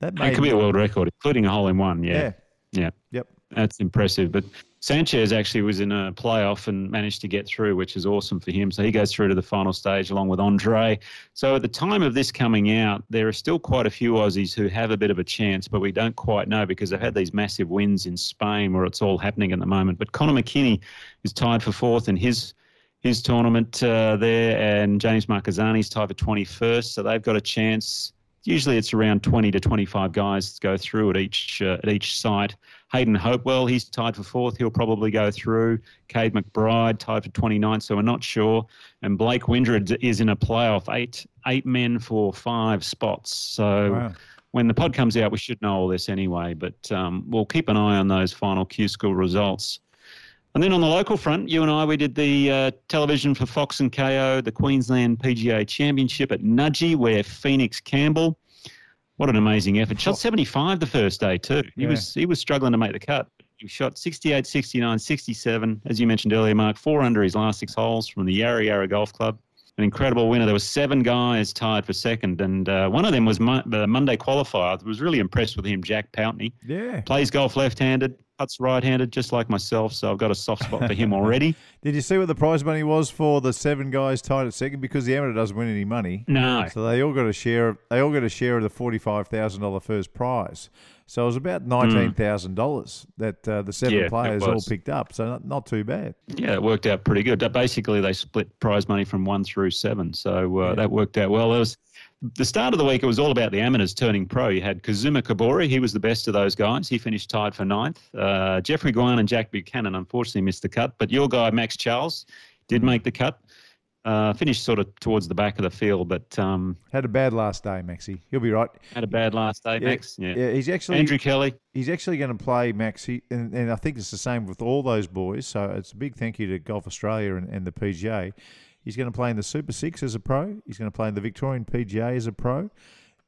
That It could be a world record, including a hole in one. yeah. Yeah, yeah. Yep. That's impressive. But Sanchez actually was in a playoff and managed to get through, which is awesome for him. So he goes through to the final stage along with Andre. So at the time of this coming out, there are still quite a few Aussies who have a bit of a chance, but we don't quite know because they've had these massive wins in Spain where it's all happening at the moment. But Conor McKinney is tied for fourth in his his tournament uh, there, and James Marchesani's tied for 21st. So they've got a chance. Usually it's around 20 to 25 guys go through at each uh, at each site. Hayden Hopewell, he's tied for fourth. He'll probably go through. Cade McBride tied for 29th, so we're not sure. And Blake Windred is in a playoff, eight eight men for five spots. So Wow. when the pod comes out, we should know all this anyway. But um, we'll keep an eye on those final Q School results. And then on the local front, you and I, we did the uh, television for Fox and Kayo, the Queensland PGA Championship at Nudgee, where Phoenix Campbell, what an amazing effort. Shot 75 the first day too. He Yeah. was he was struggling to make the cut. He shot 68, 69, 67, as you mentioned earlier, Mark, four under his last six holes from the Yarra Yarra Golf Club. An incredible winner. There were seven guys tied for second, and uh, one of them was Mo- the Monday qualifier. I was really impressed with him, Jack Pountney Yeah. plays golf left-handed, right-handed, just like myself. So I've got a soft spot for him already. Did you see what the prize money was for the seven guys tied at second? Because the amateur doesn't win any money. No, So they all got a share. They all got a share of the forty-five thousand dollar first prize. So it was about nineteen thousand dollars that uh, the seven Hmm. Yeah, players all picked up. So not, not too bad. yeah, it worked out pretty good. Basically, they split prize money from one through seven, so uh, Yeah. that worked out well. There was the start of the week. It was all about the amateurs turning pro. You had Kazuma Kobori. He was the best of those guys. He finished tied for ninth. Uh, Jeffrey Guan and Jack Buchanan unfortunately missed the cut, but your guy Max Charles did make the cut. Uh, finished sort of towards the back of the field, but um, Had a bad last day, Maxi. He'll be right. had a bad last day, Max. Yeah. yeah. He's actually Andrew Kelly. he's actually going to play Max, he, and, and I think it's the same with all those boys. So it's a big thank you to Golf Australia and, and the PGA. He's going to play in the Super Six as a pro. He's going to play in the Victorian PGA as a pro,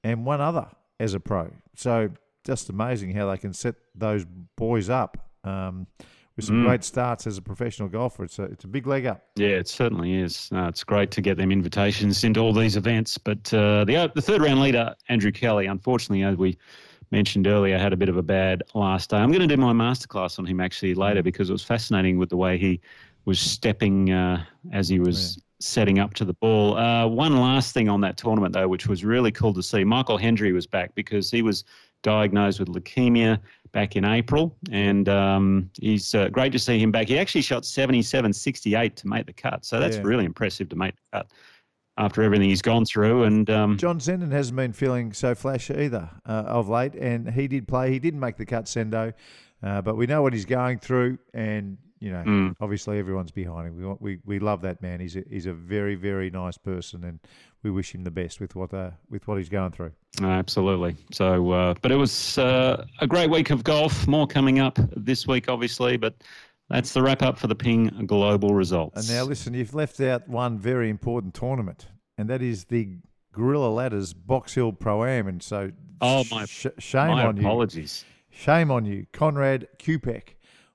and one other as a pro. So just amazing how they can set those boys up um, with some Mm. great starts as a professional golfer. It's a it's a big leg up. Yeah, it certainly is. Uh, it's great to get them invitations into all these events. But uh, the the third round leader, Andrew Kelly, unfortunately, as we mentioned earlier, had a bit of a bad last day. I'm going to do my masterclass on him actually later because it was fascinating with the way he was stepping uh, as he was setting up to the ball. Uh, one last thing on that tournament, though, which was really cool to see. Michael Hendry was back because he was diagnosed with leukemia back in April, and um, he's uh, great to see him back. He actually shot 77 68 to make the cut, so that's Yeah. really impressive to make the cut after everything he's gone through. And um, John Senden hasn't been feeling so flash either uh, of late, and he did play. He didn't make the cut, Sendo, uh, but we know what he's going through, and you know, Mm. obviously everyone's behind him. We, want, we we love that man. He's a, he's a very very nice person, and we wish him the best with what uh, with what he's going through. Absolutely. So, uh, but it was uh, a great week of golf. More coming up this week, obviously, but that's the wrap up for the Ping Global results. And now listen, you've left out one very important tournament, and that is the Gorilla Ladders Box Hill Pro Am, and so Oh, my- sh- shame My on you. apologies. Shame on you. Conrad Kupek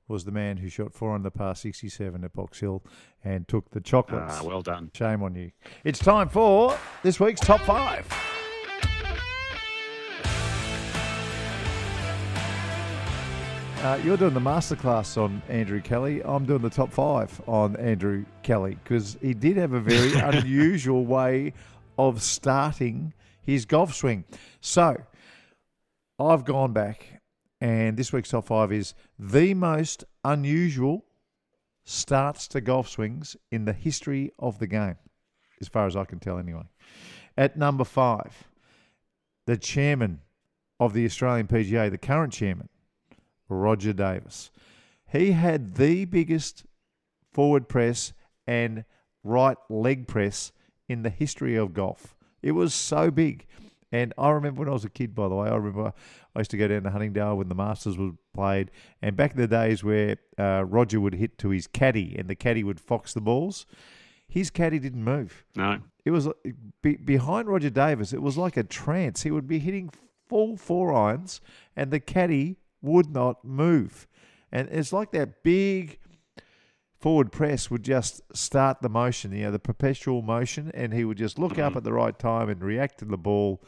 was the man who shot four on the par 67 at Box Hill and took the chocolates. Ah, well done. Shame on you. It's time for this week's top five. Uh, you're doing the masterclass on Andrew Kelly. I'm doing the top five on Andrew Kelly because he did have a very unusual way of starting his golf swing. So I've gone back, and this week's top five is the most unusual starts to golf swings in the history of the game, as far as I can tell, anyway. At number five, the chairman of the Australian PGA, the current chairman, Roger Davis. He had the biggest forward press and right leg press in the history of golf. It was so big. And I remember when I was a kid, by the way, I remember I used to go down to Huntingdale when the Masters was played. And back in the days where uh, Roger would hit to his caddy and the caddy would fox the balls, his caddy didn't move. No. It was be, behind Roger Davis, it was like a trance. He would be hitting full four irons and the caddy would not move. And it's like that big forward press would just start the motion, you know, the perpetual motion, and he would just look up at the right time and react to the ball.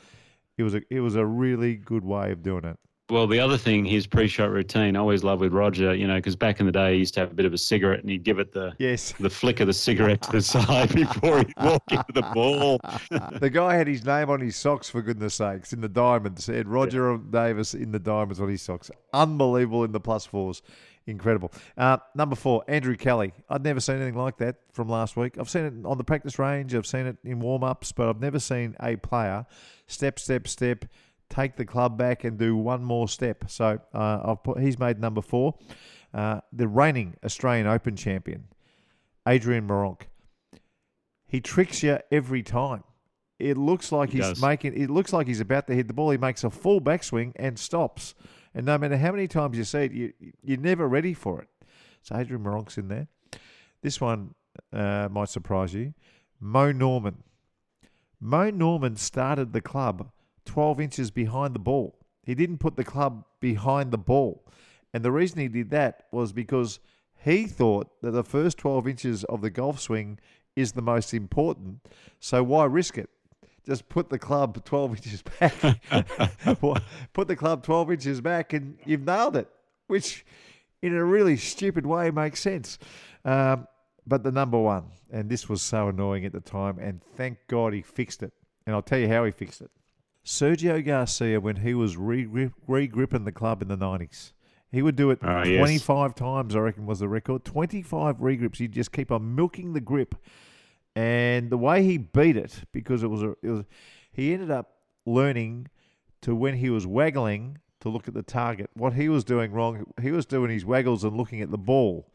It was a it was a really good way of doing it. Well, the other thing, his pre-shot routine, I always love with Roger, you know, because back in the day he used to have a bit of a cigarette and he'd give it the Yes. the flick of the cigarette to the side before he'd walk into the ball. the guy had his name on his socks for goodness sakes in the diamonds. It had Roger Davis in the diamonds on his socks. Unbelievable in the plus fours. Incredible. Uh, number four, Andrew Kelly. I'd never seen anything like that from last week. I've seen it on the practice range. I've seen it in warm ups, but I've never seen a player step, step, step, take the club back and do one more step. So uh, I've put, he's made number four. Uh, the reigning Australian Open champion, Adrian Meronk. He tricks you every time. It looks like He he's does. making. It looks like he's about to hit the ball. He makes a full backswing and stops. And no matter how many times you see it, you you're never ready for it. So Adrian Meronk's in there. This one uh, might surprise you. Mo Norman. Mo Norman started the club 12 inches behind the ball. He didn't put the club behind the ball. And the reason he did that was because he thought that the first 12 inches of the golf swing is the most important. So why risk it? Just put the club 12 inches back. put the club 12 inches back and you've nailed it, which in a really stupid way makes sense. Um, but the number one, and this was so annoying at the time, and thank God he fixed it. And I'll tell you how he fixed it. Sergio Garcia, when he was re gripping the club in the 90s, he would do it Ah, yes. 25 times, I reckon was the record. 25 regrips. He'd just keep on milking the grip. And the way he beat it, because it was, a, it was he ended up learning to when he was waggling to look at the target. What he was doing wrong, he was doing his waggles and looking at the ball.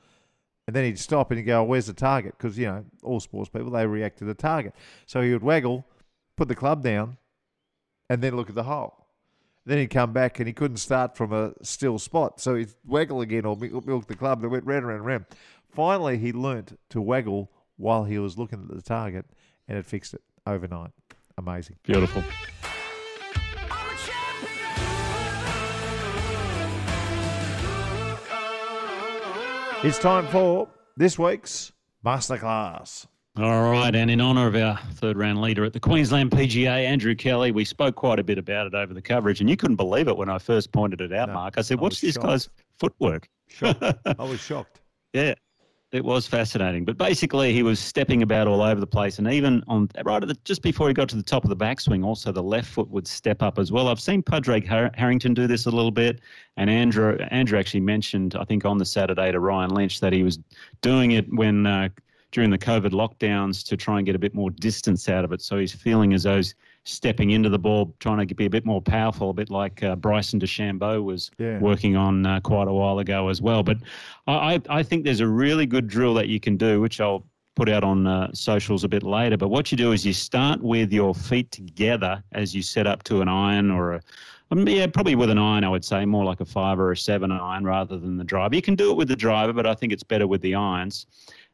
And then he'd stop and he'd go, oh, Where's the target? Because, you know, all sports people, they react to the target. So he would waggle, put the club down, and then look at the hole. Then he'd come back and he couldn't start from a still spot. So he'd waggle again or milk the club. They went round and round. Finally, he learnt to waggle while he was looking at the target and it fixed it overnight. Amazing. Beautiful. It's time for this week's Masterclass. All right, and in honour of our third round leader at the Queensland PGA, Andrew Kelly, we spoke quite a bit about it over the coverage, and you couldn't believe it when I first pointed it out, No, Mark. I said, I "What's was this shocked. guy's footwork?" Shocked. I was shocked. Yeah, it was fascinating. But basically, he was stepping about all over the place, and even on right at the, just before he got to the top of the backswing, also the left foot would step up as well. I've seen Padraig Har- Harrington do this a little bit, and Andrew Andrew actually mentioned, I think, on the Saturday to Ryan Lynch that he was doing it when. Uh, during the COVID lockdowns to try and get a bit more distance out of it. So he's feeling as though stepping into the ball, trying to be a bit more powerful, a bit like uh, Bryson DeChambeau was Yeah. working on uh, quite a while ago as well. But I, I think there's a really good drill that you can do, which I'll put out on uh, socials a bit later. But what you do is you start with your feet together as you set up to an iron or a um, yeah, probably with an iron, I would say, more like a five or a seven iron rather than the driver. You can do it with the driver, but I think it's better with the irons.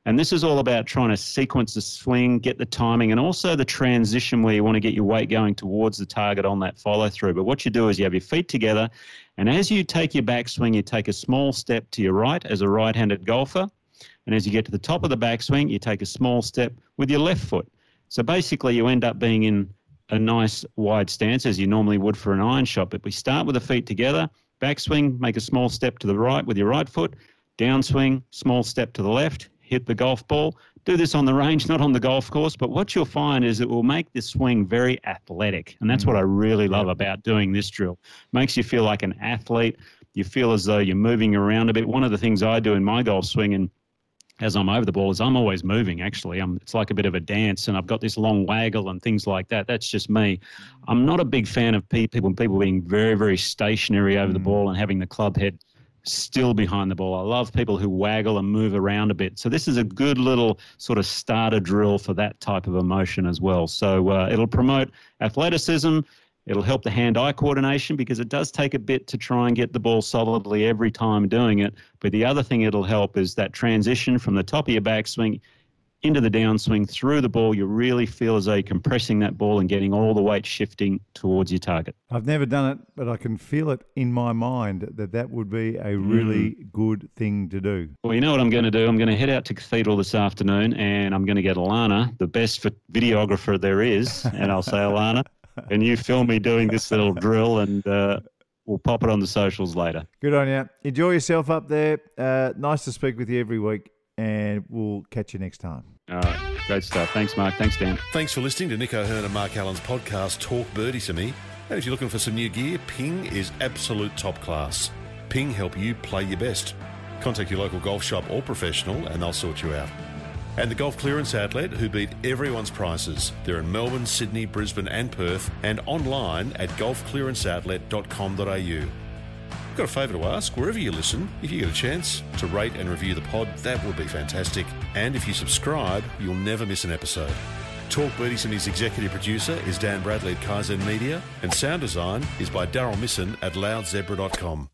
And this is all about trying to sequence the swing, get the timing, and also the transition where you want to get your weight going towards the target on that follow through. But what you do is you have your feet together, and as you take your backswing, you take a small step to your right as a right handed golfer. And as you get to the top of the backswing, you take a small step with your left foot. So basically, you end up being in a nice wide stance as you normally would for an iron shot. But we start with the feet together, backswing, make a small step to the right with your right foot, downswing, small step to the left, hit the golf ball. Do this on the range, not on the golf course. But what you'll find is it will make this swing very athletic. And that's what I really love about doing this drill. Makes you feel like an athlete. You feel as though you're moving around a bit. One of the things I do in my golf swing, and as I'm over the ball is I'm always moving. Actually, I'm, it's like a bit of a dance, and I've got this long waggle and things like that. That's just me. I'm not a big fan of people people being very very stationary over mm. the ball and having the club head still behind the ball. I love people who waggle and move around a bit. So this is a good little sort of starter drill for that type of emotion as well. So uh, it'll promote athleticism. It'll help the hand-eye coordination because it does take a bit to try and get the ball solidly every time doing it. But the other thing it'll help is that transition from the top of your backswing into the downswing through the ball. You really feel as though you're compressing that ball and getting all the weight shifting towards your target. I've never done it, but I can feel it in my mind that that would be a really mm. good thing to do. Well, you know what I'm going to do? I'm going to head out to Cathedral this afternoon and I'm going to get Alana, the best videographer there is, and I'll say, Alana, and you film me doing this little drill and uh, we'll pop it on the socials later. Good on you. Enjoy yourself up there. Uh, nice to speak with you every week, and we'll catch you next time. All right. Great stuff. Thanks, Mark. Thanks, Dan. Thanks for listening to Nick O'Hern and Mark Allen's podcast, Talk Birdie to Me. And if you're looking for some new gear, Ping is absolute top class. Ping help you play your best. Contact your local golf shop or professional and they'll sort you out and the Golf Clearance Outlet, who beat everyone's prices. They're in Melbourne, Sydney, Brisbane, and Perth, and online at golfclearanceoutlet.com.au. Got a favour to ask? Wherever you listen, if you get a chance to rate and review the pod, that would be fantastic. And if you subscribe, you'll never miss an episode. Talk Birdies and his executive producer is Dan Bradley at Kaizen Media, and sound design is by Daryl Misson at loudzebra.com.